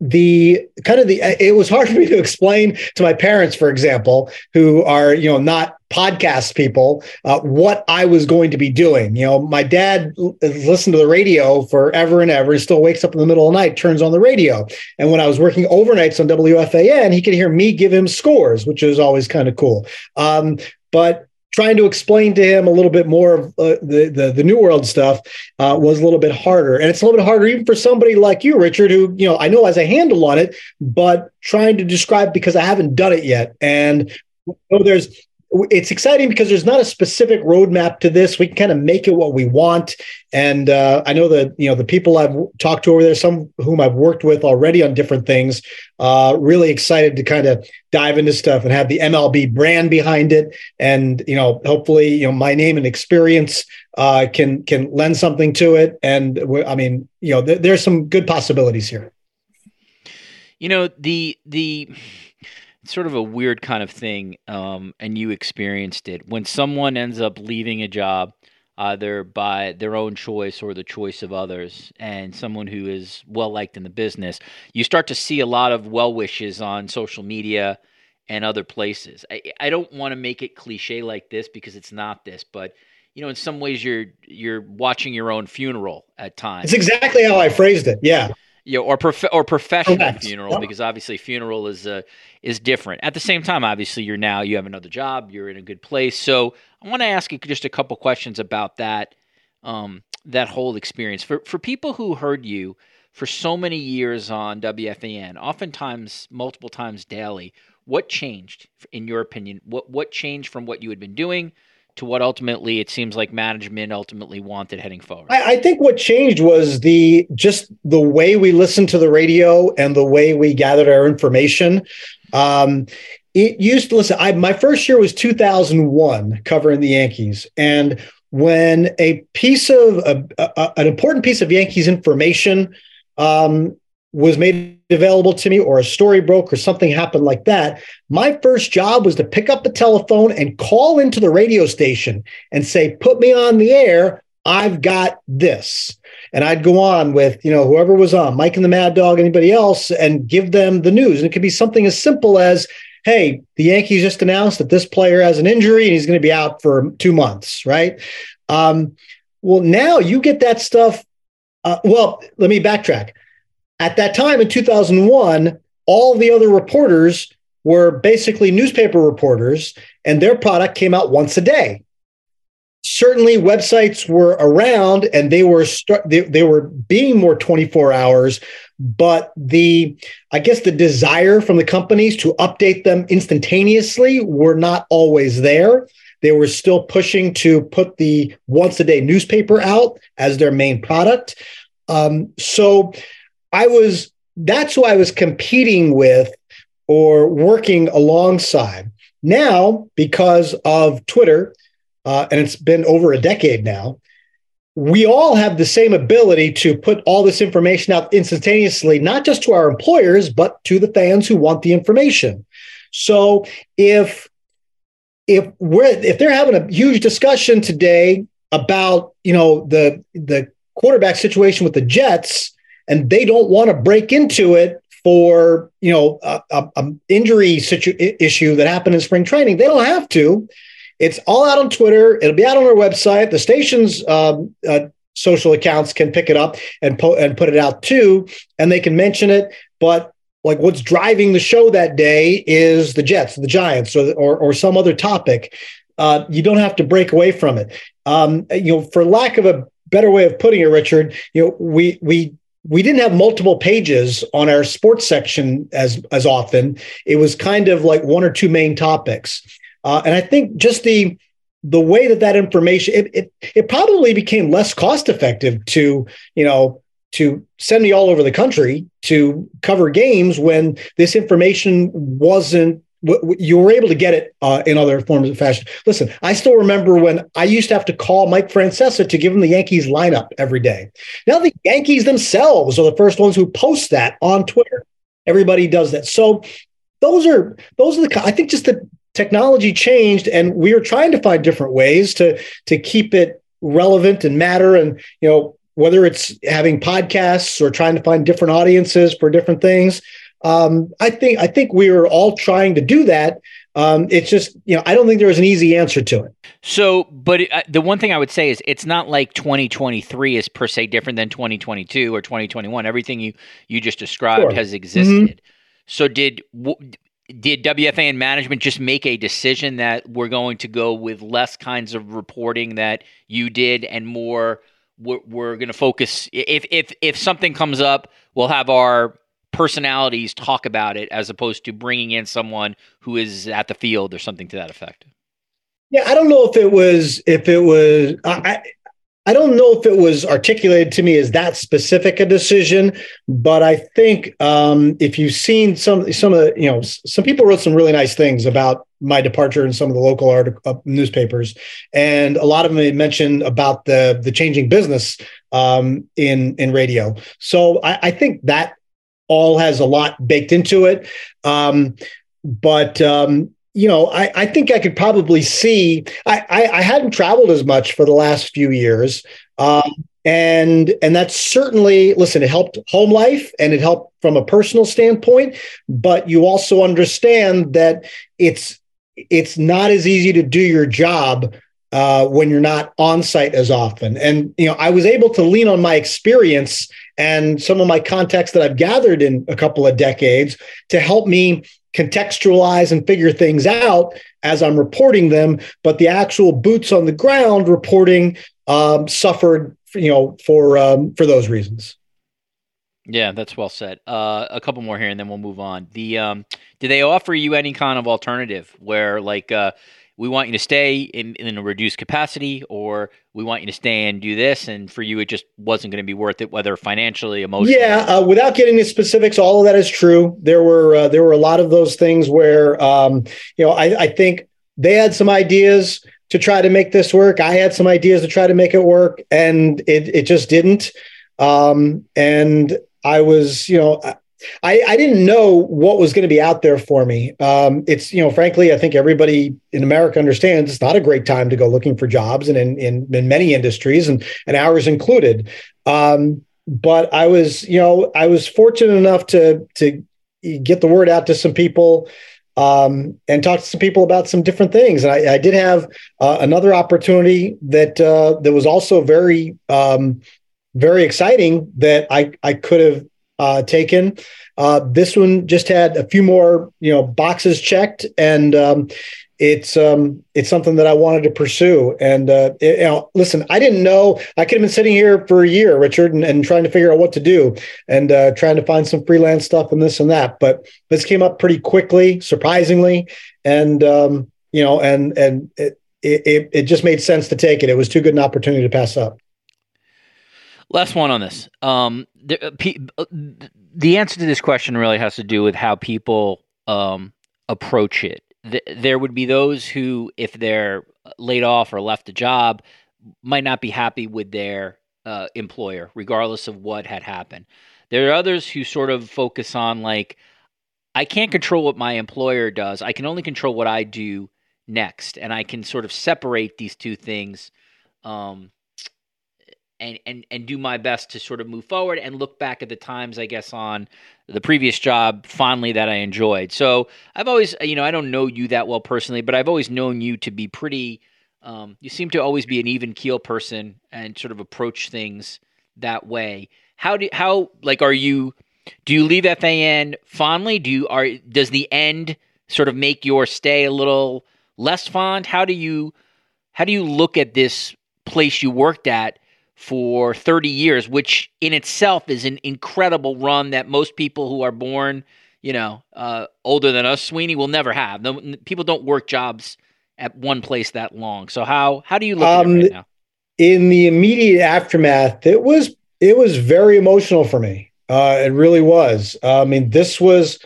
The kind of the it was hard for me to explain to my parents for example who are you know not podcast people uh, what i was going to be doing. You know my dad listened to the radio forever and ever. And still wakes up in the middle of the night turns on the radio. And when i was working overnights on wfan he could hear me give him scores which is always kind of cool. Um, but trying to explain to him a little bit more of uh, the, the, the new world stuff uh, was a little bit harder. And it's a little bit harder even for somebody like you richard who you know i know has a handle on it but trying to describe because i haven't done it yet. And so there's it's exciting because there's not a specific roadmap to this. We can kind of make it what we want. And uh, I know that you know the people I've talked to over there, some whom I've worked with already on different things, uh, really excited to kind of dive into stuff and have the MLB brand behind it. And you know, hopefully, you know, my name and experience uh, can can lend something to it. And I mean, you know, th- there's some good possibilities here. You know, the the sort of a weird kind of thing, um, and you experienced it when someone ends up leaving a job, either by their own choice or the choice of others, and someone who is well liked in the business. You start to see a lot of well wishes on social media and other places. I, I don't want to make it cliche like this because it's not this, but you know, in some ways, you're you're watching your own funeral at times. It's exactly how I phrased it. Yeah you know, or prof- or professional funeral because obviously funeral is uh, is different. At the same time, obviously you're now you have another job, you're in a good place. So I want to ask you just a couple questions about that um, that whole experience for for people who heard you for so many years on WFAN, oftentimes multiple times daily. What changed in your opinion? What what changed from what you had been doing to what ultimately it seems like management ultimately wanted heading forward? I, I, think what changed was the just the way we listened to the radio and the way we gathered our information. Um, it used to listen. I, my first year was 2001, covering the Yankees, and when a piece of a, a, an important piece of Yankees information um, was made available to me or a story broke or something happened like that, my first job was to pick up the telephone and call into the radio station and say, put me on the air. I've got this. And I'd go on with, you know, whoever was on, Mike and the Mad Dog, anybody else, and give them the news. And it could be something as simple as, hey, the Yankees just announced that this player has an injury and he's going to be out for two months, right? Um, well, now you get that stuff. Uh, well, let me backtrack at that time in 2001, all the other reporters were basically newspaper reporters, and their product came out once a day. Certainly, websites were around, and they were they, they were being more 24 hours. But the I guess the desire from the companies to update them instantaneously were not always there. They were still pushing to put the once a day newspaper out as their main product. Um, so I was that's who I was competing with or working alongside. Now, because of Twitter, uh, and it's been over a decade now, we all have the same ability to put all this information out instantaneously, not just to our employers, but to the fans who want the information. So if if we're if they're having a huge discussion today about you know the the quarterback situation with the Jets, and they don't want to break into it for you know a, a, a injury situ- issue that happened in spring training. They don't have to. It's all out on Twitter. It'll be out on our website. The station's um, uh, social accounts can pick it up and po- and put it out too, and they can mention it. But like what's driving the show that day is the Jets, the Giants, or or, or some other topic. Uh, you don't have to break away from it. Um, you know, for lack of a better way of putting it, Richard, you know, we we we didn't have multiple pages on our sports section as as often. It was kind of like one or two main topics, uh, and I think just the the way that that information it, it it probably became less cost effective to you know to send me all over the country to cover games when this information wasn't you were able to get it uh, in other forms of fashion. Listen, I still remember when I used to have to call Mike Francesa to give him the Yankees lineup every day. Now the Yankees themselves are the first ones who post that on Twitter. Everybody does that. So those are those are the I think just the technology changed and we are trying to find different ways to to keep it relevant and matter and you know whether it's having podcasts or trying to find different audiences for different things um, I think I think we are all trying to do that. Um, it's just you know I don't think there was an easy answer to it. So, but uh, the one thing I would say is it's not like 2023 is per se different than 2022 or 2021. Everything you you just described sure. has existed. Mm-hmm. So did w- did WFAN and management just make a decision that we're going to go with less kinds of reporting that you did and more we're, we're going to focus if if if something comes up we'll have our personalities talk about it as opposed to bringing in someone who is at the field or something to that effect. Yeah, I don't know if it was if it was I I don't know if it was articulated to me as that specific a decision, but I think um, if you've seen some some of the, you know some people wrote some really nice things about my departure in some of the local art, uh, newspapers, and a lot of them mentioned about the the changing business um, in in radio. So I, I think that all has a lot baked into it. Um, but um, you know, I, I, think I could probably see. I, I, I, hadn't traveled as much for the last few years, um, and and that's certainly listen. It helped home life, and it helped from a personal standpoint. But you also understand that it's it's not as easy to do your job uh, when you're not on site as often. And you know, I was able to lean on my experience and some of my contacts that I've gathered in a couple of decades to help me contextualize and figure things out as I'm reporting them. But the actual boots on the ground reporting um, suffered, you know, for um, for those reasons. Yeah, that's well said. Uh, a couple more here, and then we'll move on. The um, do they offer you any kind of alternative where, like, uh, we want you to stay in, in a reduced capacity or we want you to stay and do this and for you it just wasn't going to be worth it whether financially emotionally. Yeah uh, without getting the specifics all of that is true. There were uh, there were a lot of those things where um, you know I, I think they had some ideas to try to make this work. I had some ideas to try to make it work and it, it just didn't. Um, and i was you know I, I didn't know what was going to be out there for me. Um, it's, you know, frankly, I think everybody in America understands it's not a great time to go looking for jobs and in, in, in many industries and, and ours included. Um, but I was, you know, I was fortunate enough to, to get the word out to some people um, and talk to some people about some different things. And I, I did have uh, another opportunity that, uh, that was also very, um, very exciting that I, I could have uh, taken. Uh, this one just had a few more, you know, boxes checked, and um, it's um, it's something that I wanted to pursue. And uh, it, you know, listen, I didn't know I could have been sitting here for a year, Richard, and, and trying to figure out what to do, and uh, trying to find some freelance stuff and this and that. But this came up pretty quickly, surprisingly, and um, you know, and and it, it it just made sense to take it. It was too good an opportunity to pass up. Last one on this. Um, the, uh, uh, the answer to this question really has to do with how people um, approach it. there would be those who, if they're laid off or left a job, might not be happy with their uh, employer, regardless of what had happened. There are others who sort of focus on like, I can't control what my employer does. I can only control what I do next, and I can sort of separate these two things. Um, and and and do my best to sort of move forward and look back at the times I guess on the previous job fondly that I enjoyed. So I've always you know I don't know you that well personally, but I've always known you to be pretty. Um, you seem to always be an even keel person and sort of approach things that way. How do how like are you? Do you leave FAN fondly? Do you are does the end sort of make your stay a little less fond? How do you how do you look at this place you worked at for 30 years, which in itself is an incredible run that most people who are born, you know, uh, older than us, Sweeny, will never have. No, people don't work jobs at one place that long. So how how do you look um, at it right now? In the immediate aftermath, it was it was very emotional for me. Uh, it really was. Uh, I mean, this was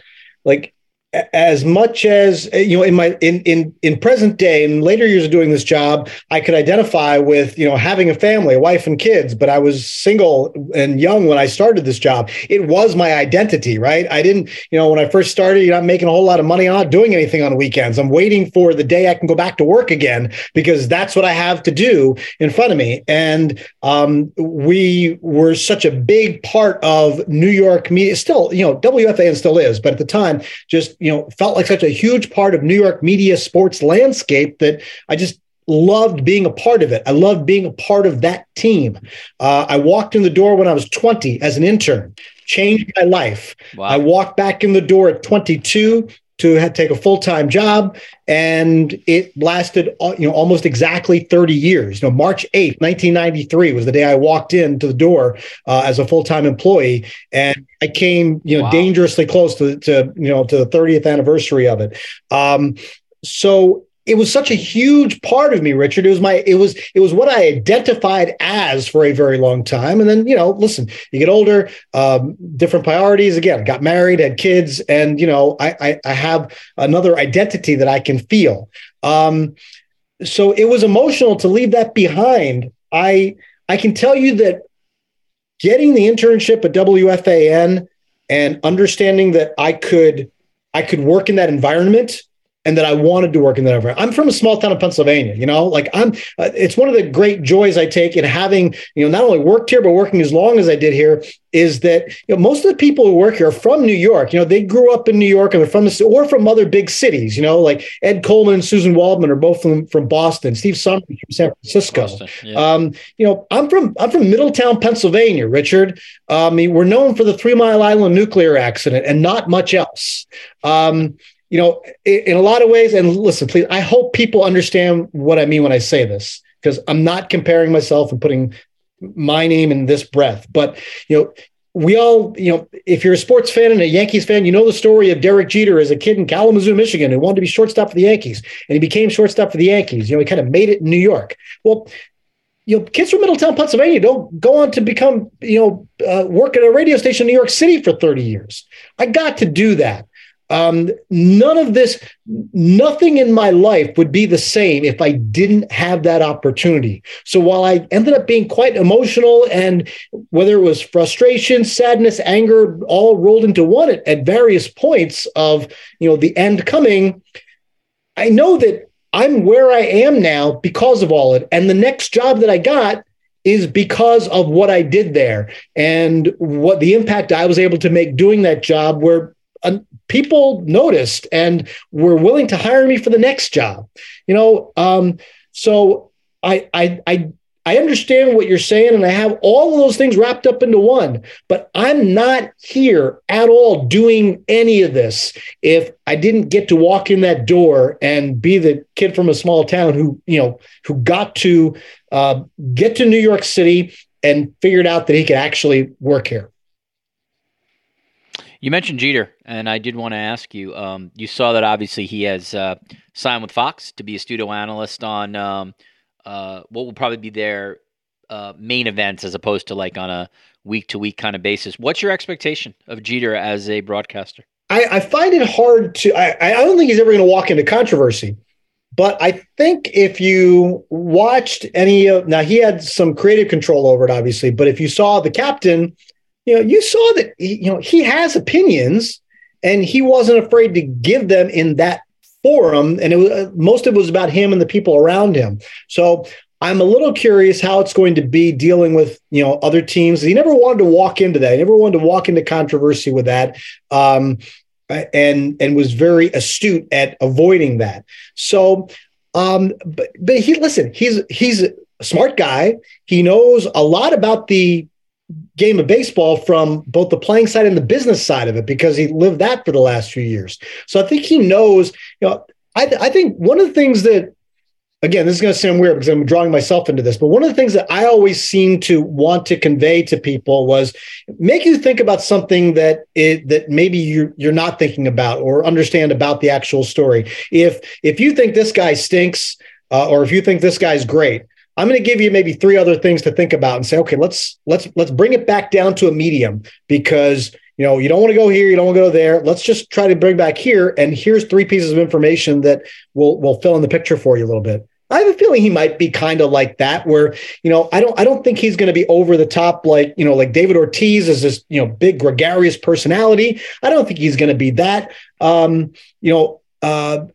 like as much as you know in my in in in present day in later years of doing this job i could identify with you know having a family a wife and kids but i was single and young when i started this job. It was my identity right? I didn't you know when i first started you're not making a whole lot of money i'm not doing anything on weekends. I'm waiting for the day i can go back to work again because that's what i have to do in front of me. And um, we were such a big part of new york media still you know wfan still is but at the time just you know felt like such a huge part of New York media sports landscape that I just loved being a part of it. I loved being a part of that team. Uh, I walked in the door when I was 20 as an intern, changed my life. Wow. I walked back in the door at 22 to take a full-time job and it lasted uh, you know almost exactly 30 years you know march 8th 1993 was the day i walked into the door uh, as a full-time employee and i came you know wow. dangerously close to, to you know to the 30th anniversary of it um, so it was such a huge part of me, Richard. It was my, it was, it was what I identified as for a very long time. And then, you know, listen, you get older, um, different priorities. Again, got married, had kids, and you know, I, I, I have another identity that I can feel. Um, so it was emotional to leave that behind. I, I can tell you that getting the internship at WFAN and understanding that I could, I could work in that environment and that I wanted to work in that environment. I'm from a small town of Pennsylvania, you know, like I'm, uh, it's one of the great joys I take in having, you know, not only worked here, but working as long as I did here is that, you know, most of the people who work here are from New York. You know, they grew up in New York and they're from the, or from other big cities, you know, like Ed Coleman and Susan Waldman are both from, from Boston, Steve Somers from San Francisco. Boston, yeah. um, you know, I'm from, I'm from Middletown, Pennsylvania, Richard. Um, I mean, we're known for the Three Mile Island nuclear accident and not much else. Um, you know, in a lot of ways, and listen, please, I hope people understand what I mean when I say this, because I'm not comparing myself and putting my name in this breath. But, you know, we all, you know, if you're a sports fan and a Yankees fan, you know the story of Derek Jeter as a kid in Kalamazoo, Michigan, who wanted to be shortstop for the Yankees, and he became shortstop for the Yankees. You know, he kind of made it in New York. Well, you know, kids from Middletown, Pennsylvania don't go on to become, you know, uh, work at a radio station in New York City for 30 years. I got to do that. Um, none of this, nothing in my life would be the same if I didn't have that opportunity. So while I ended up being quite emotional and whether it was frustration, sadness, anger, all rolled into one at, at various points of, you know, the end coming, I know that I'm where I am now because of all it. And the next job that I got is because of what I did there and what the impact I was able to make doing that job where uh, people noticed and were willing to hire me for the next job. You know, um, so I, I, I, I understand what you're saying, and I have all of those things wrapped up into one. But I'm not here at all doing any of this if I didn't get to walk in that door and be the kid from a small town who, you know, who got to uh, get to New York City and figured out that he could actually work here. You mentioned Jeter, and I did want to ask you. Um, you saw that obviously he has uh, signed with Fox to be a studio analyst on um, uh, what will probably be their uh, main events, as opposed to like on a week to week kind of basis. What's your expectation of Jeter as a broadcaster? I, I find it hard to. I, I don't think he's ever going to walk into controversy. But I think if you watched any of now, he had some creative control over it, obviously. But if you saw the captain you know, you saw that he, you know he has opinions, and he wasn't afraid to give them in that forum. And it was uh, most of it was about him and the people around him. So I'm a little curious how it's going to be dealing with you know other teams. He never wanted to walk into that. He never wanted to walk into controversy with that. Um, and and was very astute at avoiding that. So, um, but but he listen, he's he's a smart guy. He knows a lot about the game of baseball from both the playing side and the business side of it because he lived that for the last few years. So I think he knows, you know, I, I think one of the things that, again, this is going to sound weird because I'm drawing myself into this, but one of the things that I always seem to want to convey to people was make you think about something that it, that maybe you're, you're not thinking about or understand about the actual story. If, if you think this guy stinks, uh, or if you think this guy's great, I'm going to give you maybe three other things to think about and say, okay, let's let's let's bring it back down to a medium because you know you don't want to go here, you don't want to go there. Let's just try to bring back here, and here's three pieces of information that will will fill in the picture for you a little bit. I have a feeling he might be kind of like that, where you know I don't I don't think he's going to be over the top like you know like David Ortiz is this you know big gregarious personality. I don't think he's going to be that. Um, you know, uh,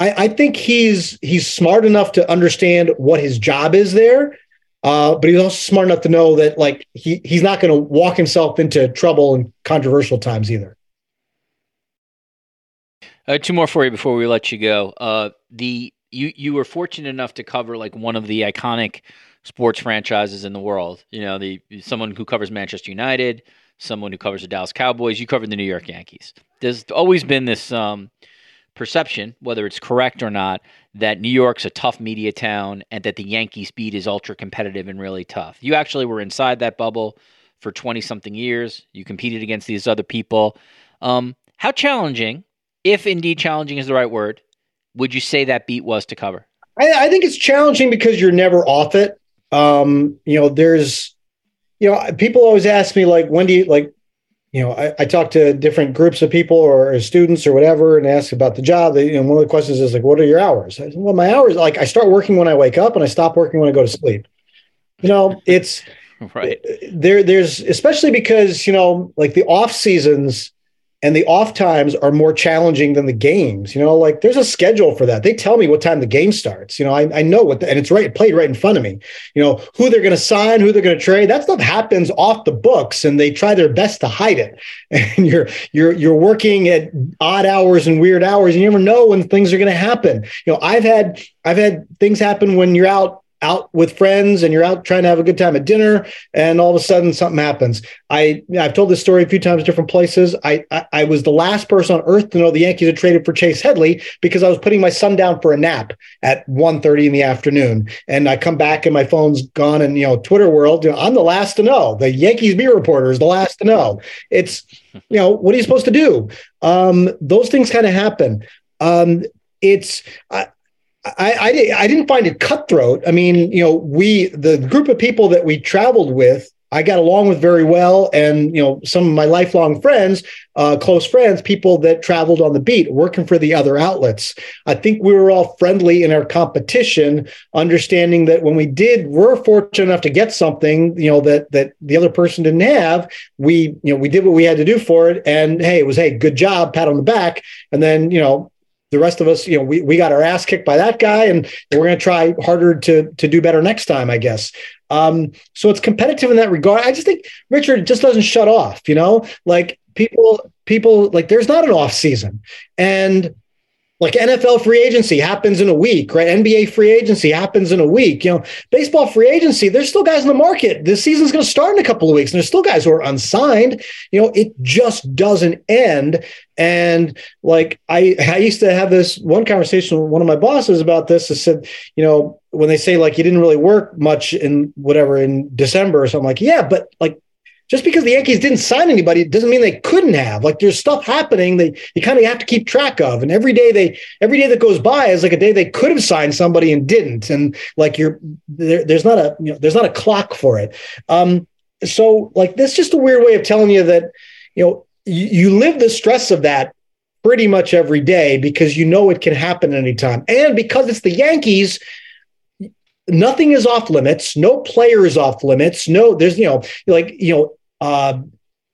I, I think he's he's smart enough to understand what his job is there. Uh, but he's also smart enough to know that like he he's not going to walk himself into trouble in controversial times either. Uh, two more for you before we let you go. Uh, the you you were fortunate enough to cover like one of the iconic sports franchises in the world. You know, the someone who covers Manchester United, someone who covers the Dallas Cowboys. You covered the New York Yankees. There's always been this um, perception, whether it's correct or not, that New York's a tough media town and that the Yankees beat is ultra competitive and really tough. You actually were inside that bubble for 20 something years. You competed against these other people. Um, how challenging, if indeed challenging is the right word, would you say that beat was to cover? I, I think it's challenging because you're never off it. Um, you know, there's, you know, people always ask me like, when do you like, you know, I, I, talk to different groups of people or students or whatever and ask about the job. They, you know, one of the questions is like, what are your hours? I said, well, my hours, like I start working when I wake up and I stop working when I go to sleep. You know, it's <laughs> right there. There's especially because, you know, like the off seasons, and the off times are more challenging than the games. You know, like there's a schedule for that. They tell me what time the game starts. You know, I, I know what, the, and it's right played right in front of me. You know, who they're going to sign, who they're going to trade. That stuff happens off the books, and they try their best to hide it. <laughs> And you're you're you're working at odd hours and weird hours, and you never know when things are going to happen. You know, I've had I've had things happen when you're out out with friends and you're out trying to have a good time at dinner and all of a sudden something happens. I i've told this story a few times different places. I, I, I was the last person on earth to know the yankees had traded for chase headley because i was putting my son down for a nap at 1.30 in the afternoon. And i come back and my phone's gone and you know twitter world. You know, i'm the last to know. The yankees beat reporter is the last to know. It's <laughs> you know what are you supposed to do? Um, those things kind of happen. Um, it's I, I, I, I didn't find it cutthroat. I mean, you know, we the group of people that we traveled with, I got along with very well, and you know, some of my lifelong friends, uh, close friends, people that traveled on the beat, working for the other outlets. I think we were all friendly in our competition, understanding that when we did, we're fortunate enough to get something, you know, that that the other person didn't have. We, you know, we did what we had to do for it, and hey, it was hey, good job, pat on the back, and then you know, the rest of us, you know, we, we got our ass kicked by that guy, and we're going to try harder to to do better next time, I guess. Um, so it's competitive in that regard. I just think Richard just doesn't shut off. You know, like people people like there's not an off season, and like NFL free agency happens in a week, right? NBA free agency happens in a week. You know, baseball free agency, there's still guys in the market. This season's going to start in a couple of weeks, and there's still guys who are unsigned. You know, it just doesn't end. And like I, I used to have this one conversation with one of my bosses about this. I said, you know, when they say like you didn't really work much in whatever in December or something, like yeah, but like just because the Yankees didn't sign anybody doesn't mean they couldn't have. Like there's stuff happening that you kind of have to keep track of. And every day they every day that goes by is like a day they could have signed somebody and didn't. And like you're there, there's not a you know there's not a clock for it. Um, so like that's just a weird way of telling you that you know you, you live the stress of that pretty much every day because you know it can happen anytime. And because it's the Yankees, nothing is off limits. No player is off limits. No, there's, you know, like, you know, uh,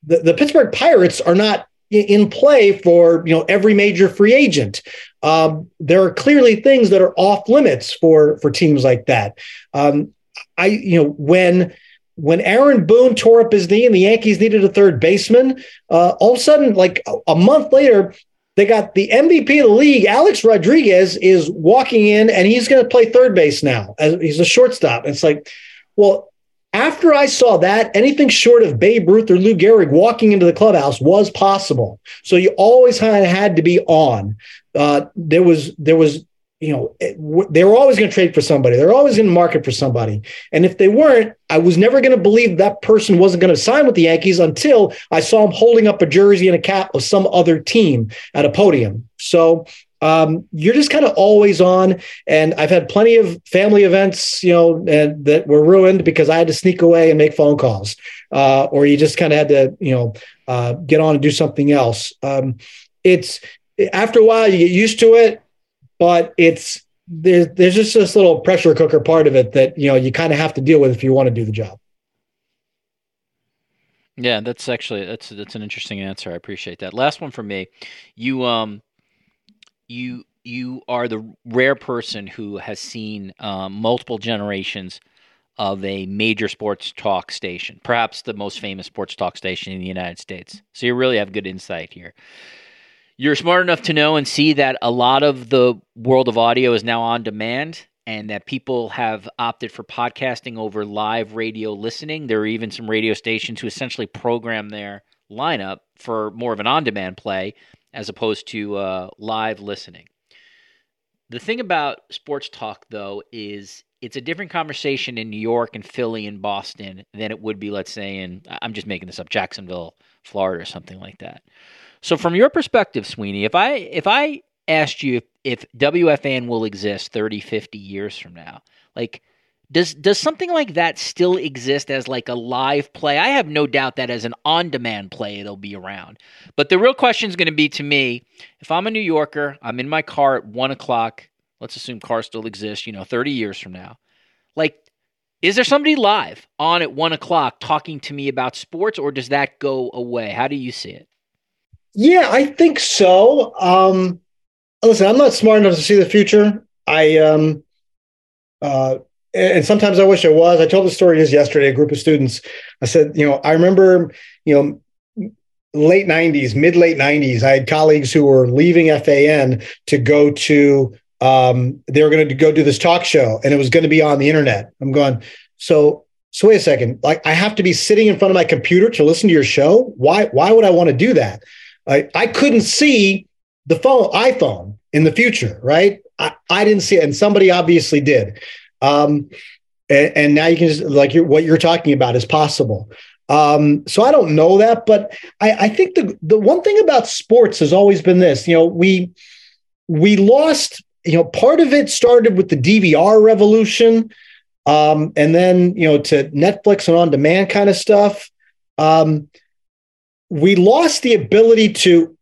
the, the Pittsburgh Pirates are not in play for you know every major free agent. Um, there are clearly things that are off limits for for teams like that. Um, I you know when when Aaron Boone tore up his knee and the Yankees needed a third baseman, uh, all of a sudden, like a, month later, they got the MVP of the league, Alex Rodriguez, is walking in and he's going to play third base now. As he's a shortstop. It's like, well, after I saw that, anything short of Babe Ruth or Lou Gehrig walking into the clubhouse was possible. So you always kind of had to be on. Uh, there was there was you know they were always going to trade for somebody. They're always in the market for somebody. And if they weren't, I was never going to believe that person wasn't going to sign with the Yankees until I saw him holding up a jersey and a cap of some other team at a podium. So um, you're just kind of always on. And I've had plenty of family events, you know, and that were ruined because I had to sneak away and make phone calls, uh, or you just kind of had to, you know, uh, get on and do something else. Um, it's after a while you get used to it, but it's there's there's just this little pressure cooker part of it that you know you kind of have to deal with if you want to do the job. Yeah, that's actually that's that's an interesting answer. I appreciate that. Last one for me. You um you you are the rare person who has seen um, multiple generations of a major sports talk station, perhaps the most famous sports talk station in the United States. So you really have good insight here. You're smart enough to know and see that a lot of the world of audio is now on demand and that people have opted for podcasting over live radio listening. There are even some radio stations who essentially program their lineup for more of an on demand play as opposed to uh, live listening. The thing about sports talk, though, is it's a different conversation in New York and Philly and Boston than it would be, let's say, in, I'm just making this up, Jacksonville, Florida, or something like that. So, from your perspective, Sweeny, if I if I asked you if, if will exist 30, 50 years from now, like does does something like that still exist as like a live play? I have no doubt that as an on-demand play it'll be around. But the real question is going to be to me: if I'm a New Yorker, I'm in my car at one o'clock. Let's assume cars still exist. You know, 30 years from now, like, is there somebody live on at one o'clock talking to me about sports, or does that go away? How do you see it? Yeah, I think so. Um, listen, I'm not smart enough to see the future. I um, uh, and sometimes I wish I was. I told the story just yesterday. A group of students. I said, you know, I remember, you know, late '90s, mid late '90s. I had colleagues who were leaving FAN to go to um, they were going to go do this talk show and it was going to be on the internet. I'm going, so, so wait a second. Like I have to be sitting in front of my computer to listen to your show. Why, why would I want to do that? I, I couldn't see the phone iPhone in the future, right? I, I didn't see it. And somebody obviously did. Um, and, and now you can just like you're, what you're talking about is possible. Um, so I don't know that, but I, I think the the one thing about sports has always been this. You know, we we lost. You know, part of it started with the DVR revolution, um, and then you know to Netflix and on demand kind of stuff. Um, we lost the ability to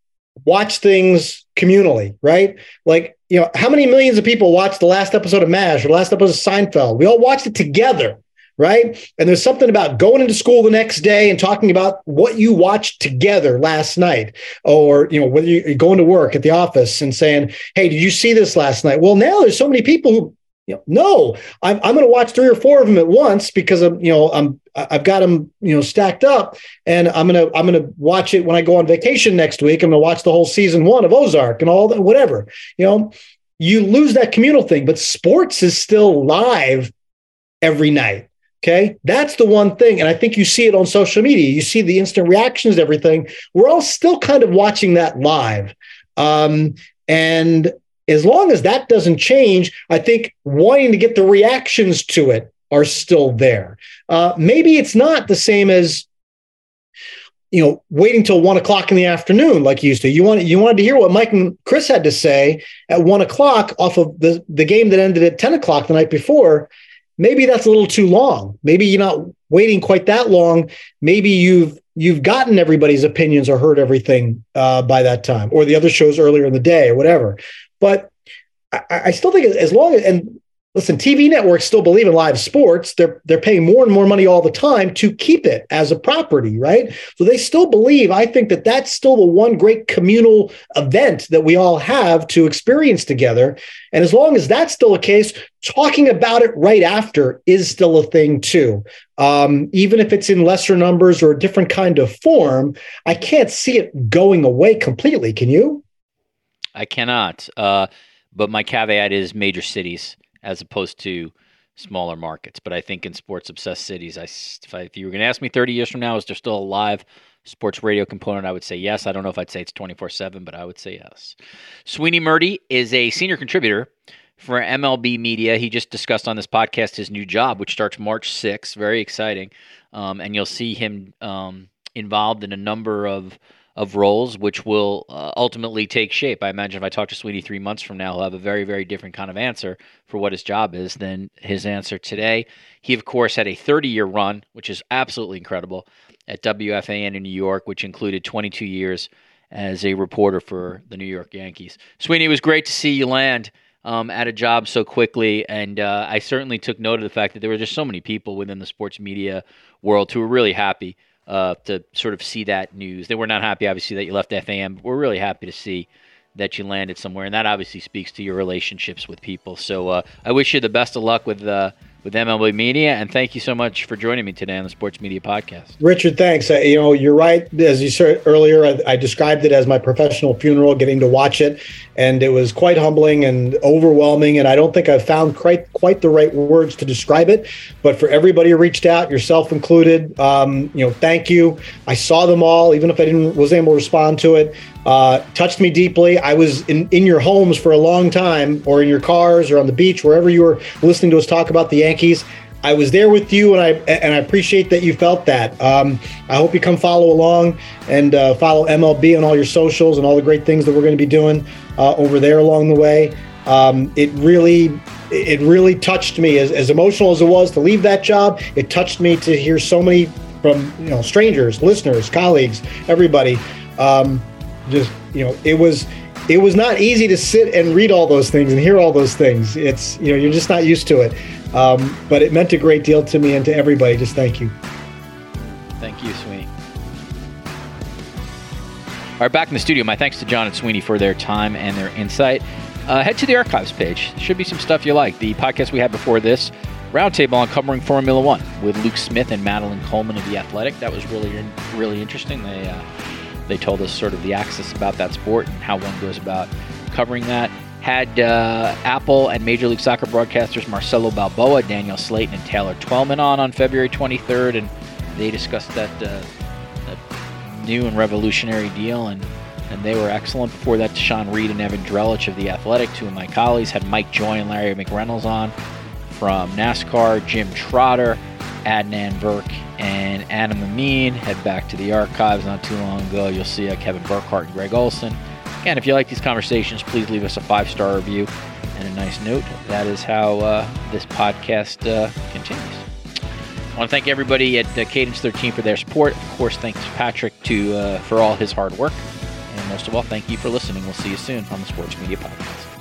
watch things communally, right? Like, you know, how many millions of people watched the last episode of MASH or the last episode of Seinfeld? We all watched it together right? And there's something about going into school the next day and talking about what you watched together last night, or you know whether you're going to work at the office and saying, "Hey, did you see this last night?" Well, now there's so many people who. You know, no, I'm, I'm going to watch three or four of them at once because I'm, you know, I'm, I've got them, you know, stacked up, and I'm gonna, I'm gonna watch it when I go on vacation next week. I'm gonna watch the whole season one of Ozark and all that, whatever. You know, you lose that communal thing, but sports is still live every night. Okay. That's the one thing. And I think you see it on social media. You see the instant reactions, everything. We're all still kind of watching that live. Um, and as long as that doesn't change, I think wanting to get the reactions to it are still there. Uh, maybe it's not the same as you know waiting till one o'clock in the afternoon like you used to you wanted you wanted to hear what mike and chris had to say at one o'clock off of the, the game that ended at 10 o'clock the night before maybe that's a little too long. Maybe you're not waiting quite that long. Maybe you've you've gotten everybody's opinions or heard everything uh, by that time, or the other shows earlier in the day, or whatever. But I, I still think as long as and listen, TV networks still believe in live sports. They're they're paying more and more money all the time to keep it as a property, right? So they still believe. I think that that's still the one great communal event that we all have to experience together. And as long as that's still a case, talking about it right after is still a thing too. Um, even if it's in lesser numbers or a different kind of form, I can't see it going away completely. Can you? I cannot. Uh, but my caveat is major cities as opposed to smaller markets. But I think in sports obsessed cities, I, if, I, if you were going to ask me 30 years from now, is there still a live sports radio component? I would say yes. I don't know if I'd say it's 24 7, but I would say yes. Sweeny Murti is a senior contributor for MLB Media. He just discussed on this podcast his new job, which starts March 6th. Very exciting. Um, and you'll see him um, involved in a number of of roles, which will uh, ultimately take shape. I imagine if I talk to Sweeny three months from now, he'll have a very, very different kind of answer for what his job is than his answer today. He, of course, had a 30 year run, which is absolutely incredible, at WFAN in New York, which included 22 years as a reporter for the New York Yankees. Sweeny, it was great to see you land. Um, at a job so quickly, and uh, I certainly took note of the fact that there were just so many people within the sports media world who were really happy uh, to sort of see that news. They were not happy, obviously, that you left FAN, but we're really happy to see that you landed somewhere, and that obviously speaks to your relationships with people. So uh, I wish you the best of luck with uh, with MLB Media. And thank you so much for joining me today on the Sports Media Podcast. Richard, thanks. Uh, you know, you're right. As you said earlier, I, I, described it as my professional funeral, getting to watch it. And it was quite humbling and overwhelming. And I don't think I've found quite, quite the right words to describe it. But for everybody who reached out, yourself included, um, you know, thank you. I saw them all, even if I didn't was able to respond to it. Uh, touched me deeply. I was in, in your homes for a long time, or in your cars, or on the beach, wherever you were listening to us talk about the Yankees. I was there with you, and I and I appreciate that you felt that. Um, I hope you come follow along and uh, follow MLB on all your socials and all the great things that we're going to be doing uh, over there along the way. Um, it really, it really touched me. As, as emotional as it was to leave that job, it touched me to hear so many from you know strangers, listeners, colleagues, everybody. Um, just you know, it was it was not easy to sit and read all those things and hear all those things. It's you know you're just not used to it. Um, but it meant a great deal to me and to everybody. Just thank you. Thank you, Sweeny. All right, back in the studio. My thanks to Jon and Sweeny for their time and their insight. Uh, head to the archives page. Should be some stuff you like. The podcast we had before this, roundtable on covering Formula One with Luke Smith and Madeline Coleman of the Athletic. That was really, really interesting. They uh, they told us sort of the axis about that sport and how one goes about covering that. had uh, Apple and Major League Soccer broadcasters Marcelo Balboa, Danielle Slaton, and Taylor Twellman on on February 23rd, and they discussed that, uh, that new and revolutionary deal, and and they were excellent. Before that, Sean Reed and Evan Drellich of The Athletic, two of my colleagues, had Mike Joy and Larry McReynolds on from NASCAR, Jim Trotter, Adnan Virk, and Adam Amin. Head back to the archives not too long ago. You'll see uh, Kevin Burkhardt and Greg Olsen. Again, if you like these conversations, please leave us a five star review and a nice note. That is how uh, this podcast uh, continues. I want to thank everybody at uh, Cadence 13 for their support. Of course, thanks Patrick to uh, for all his hard work. And most of all, thank you for listening. We'll see you soon on the Sports Media Podcast.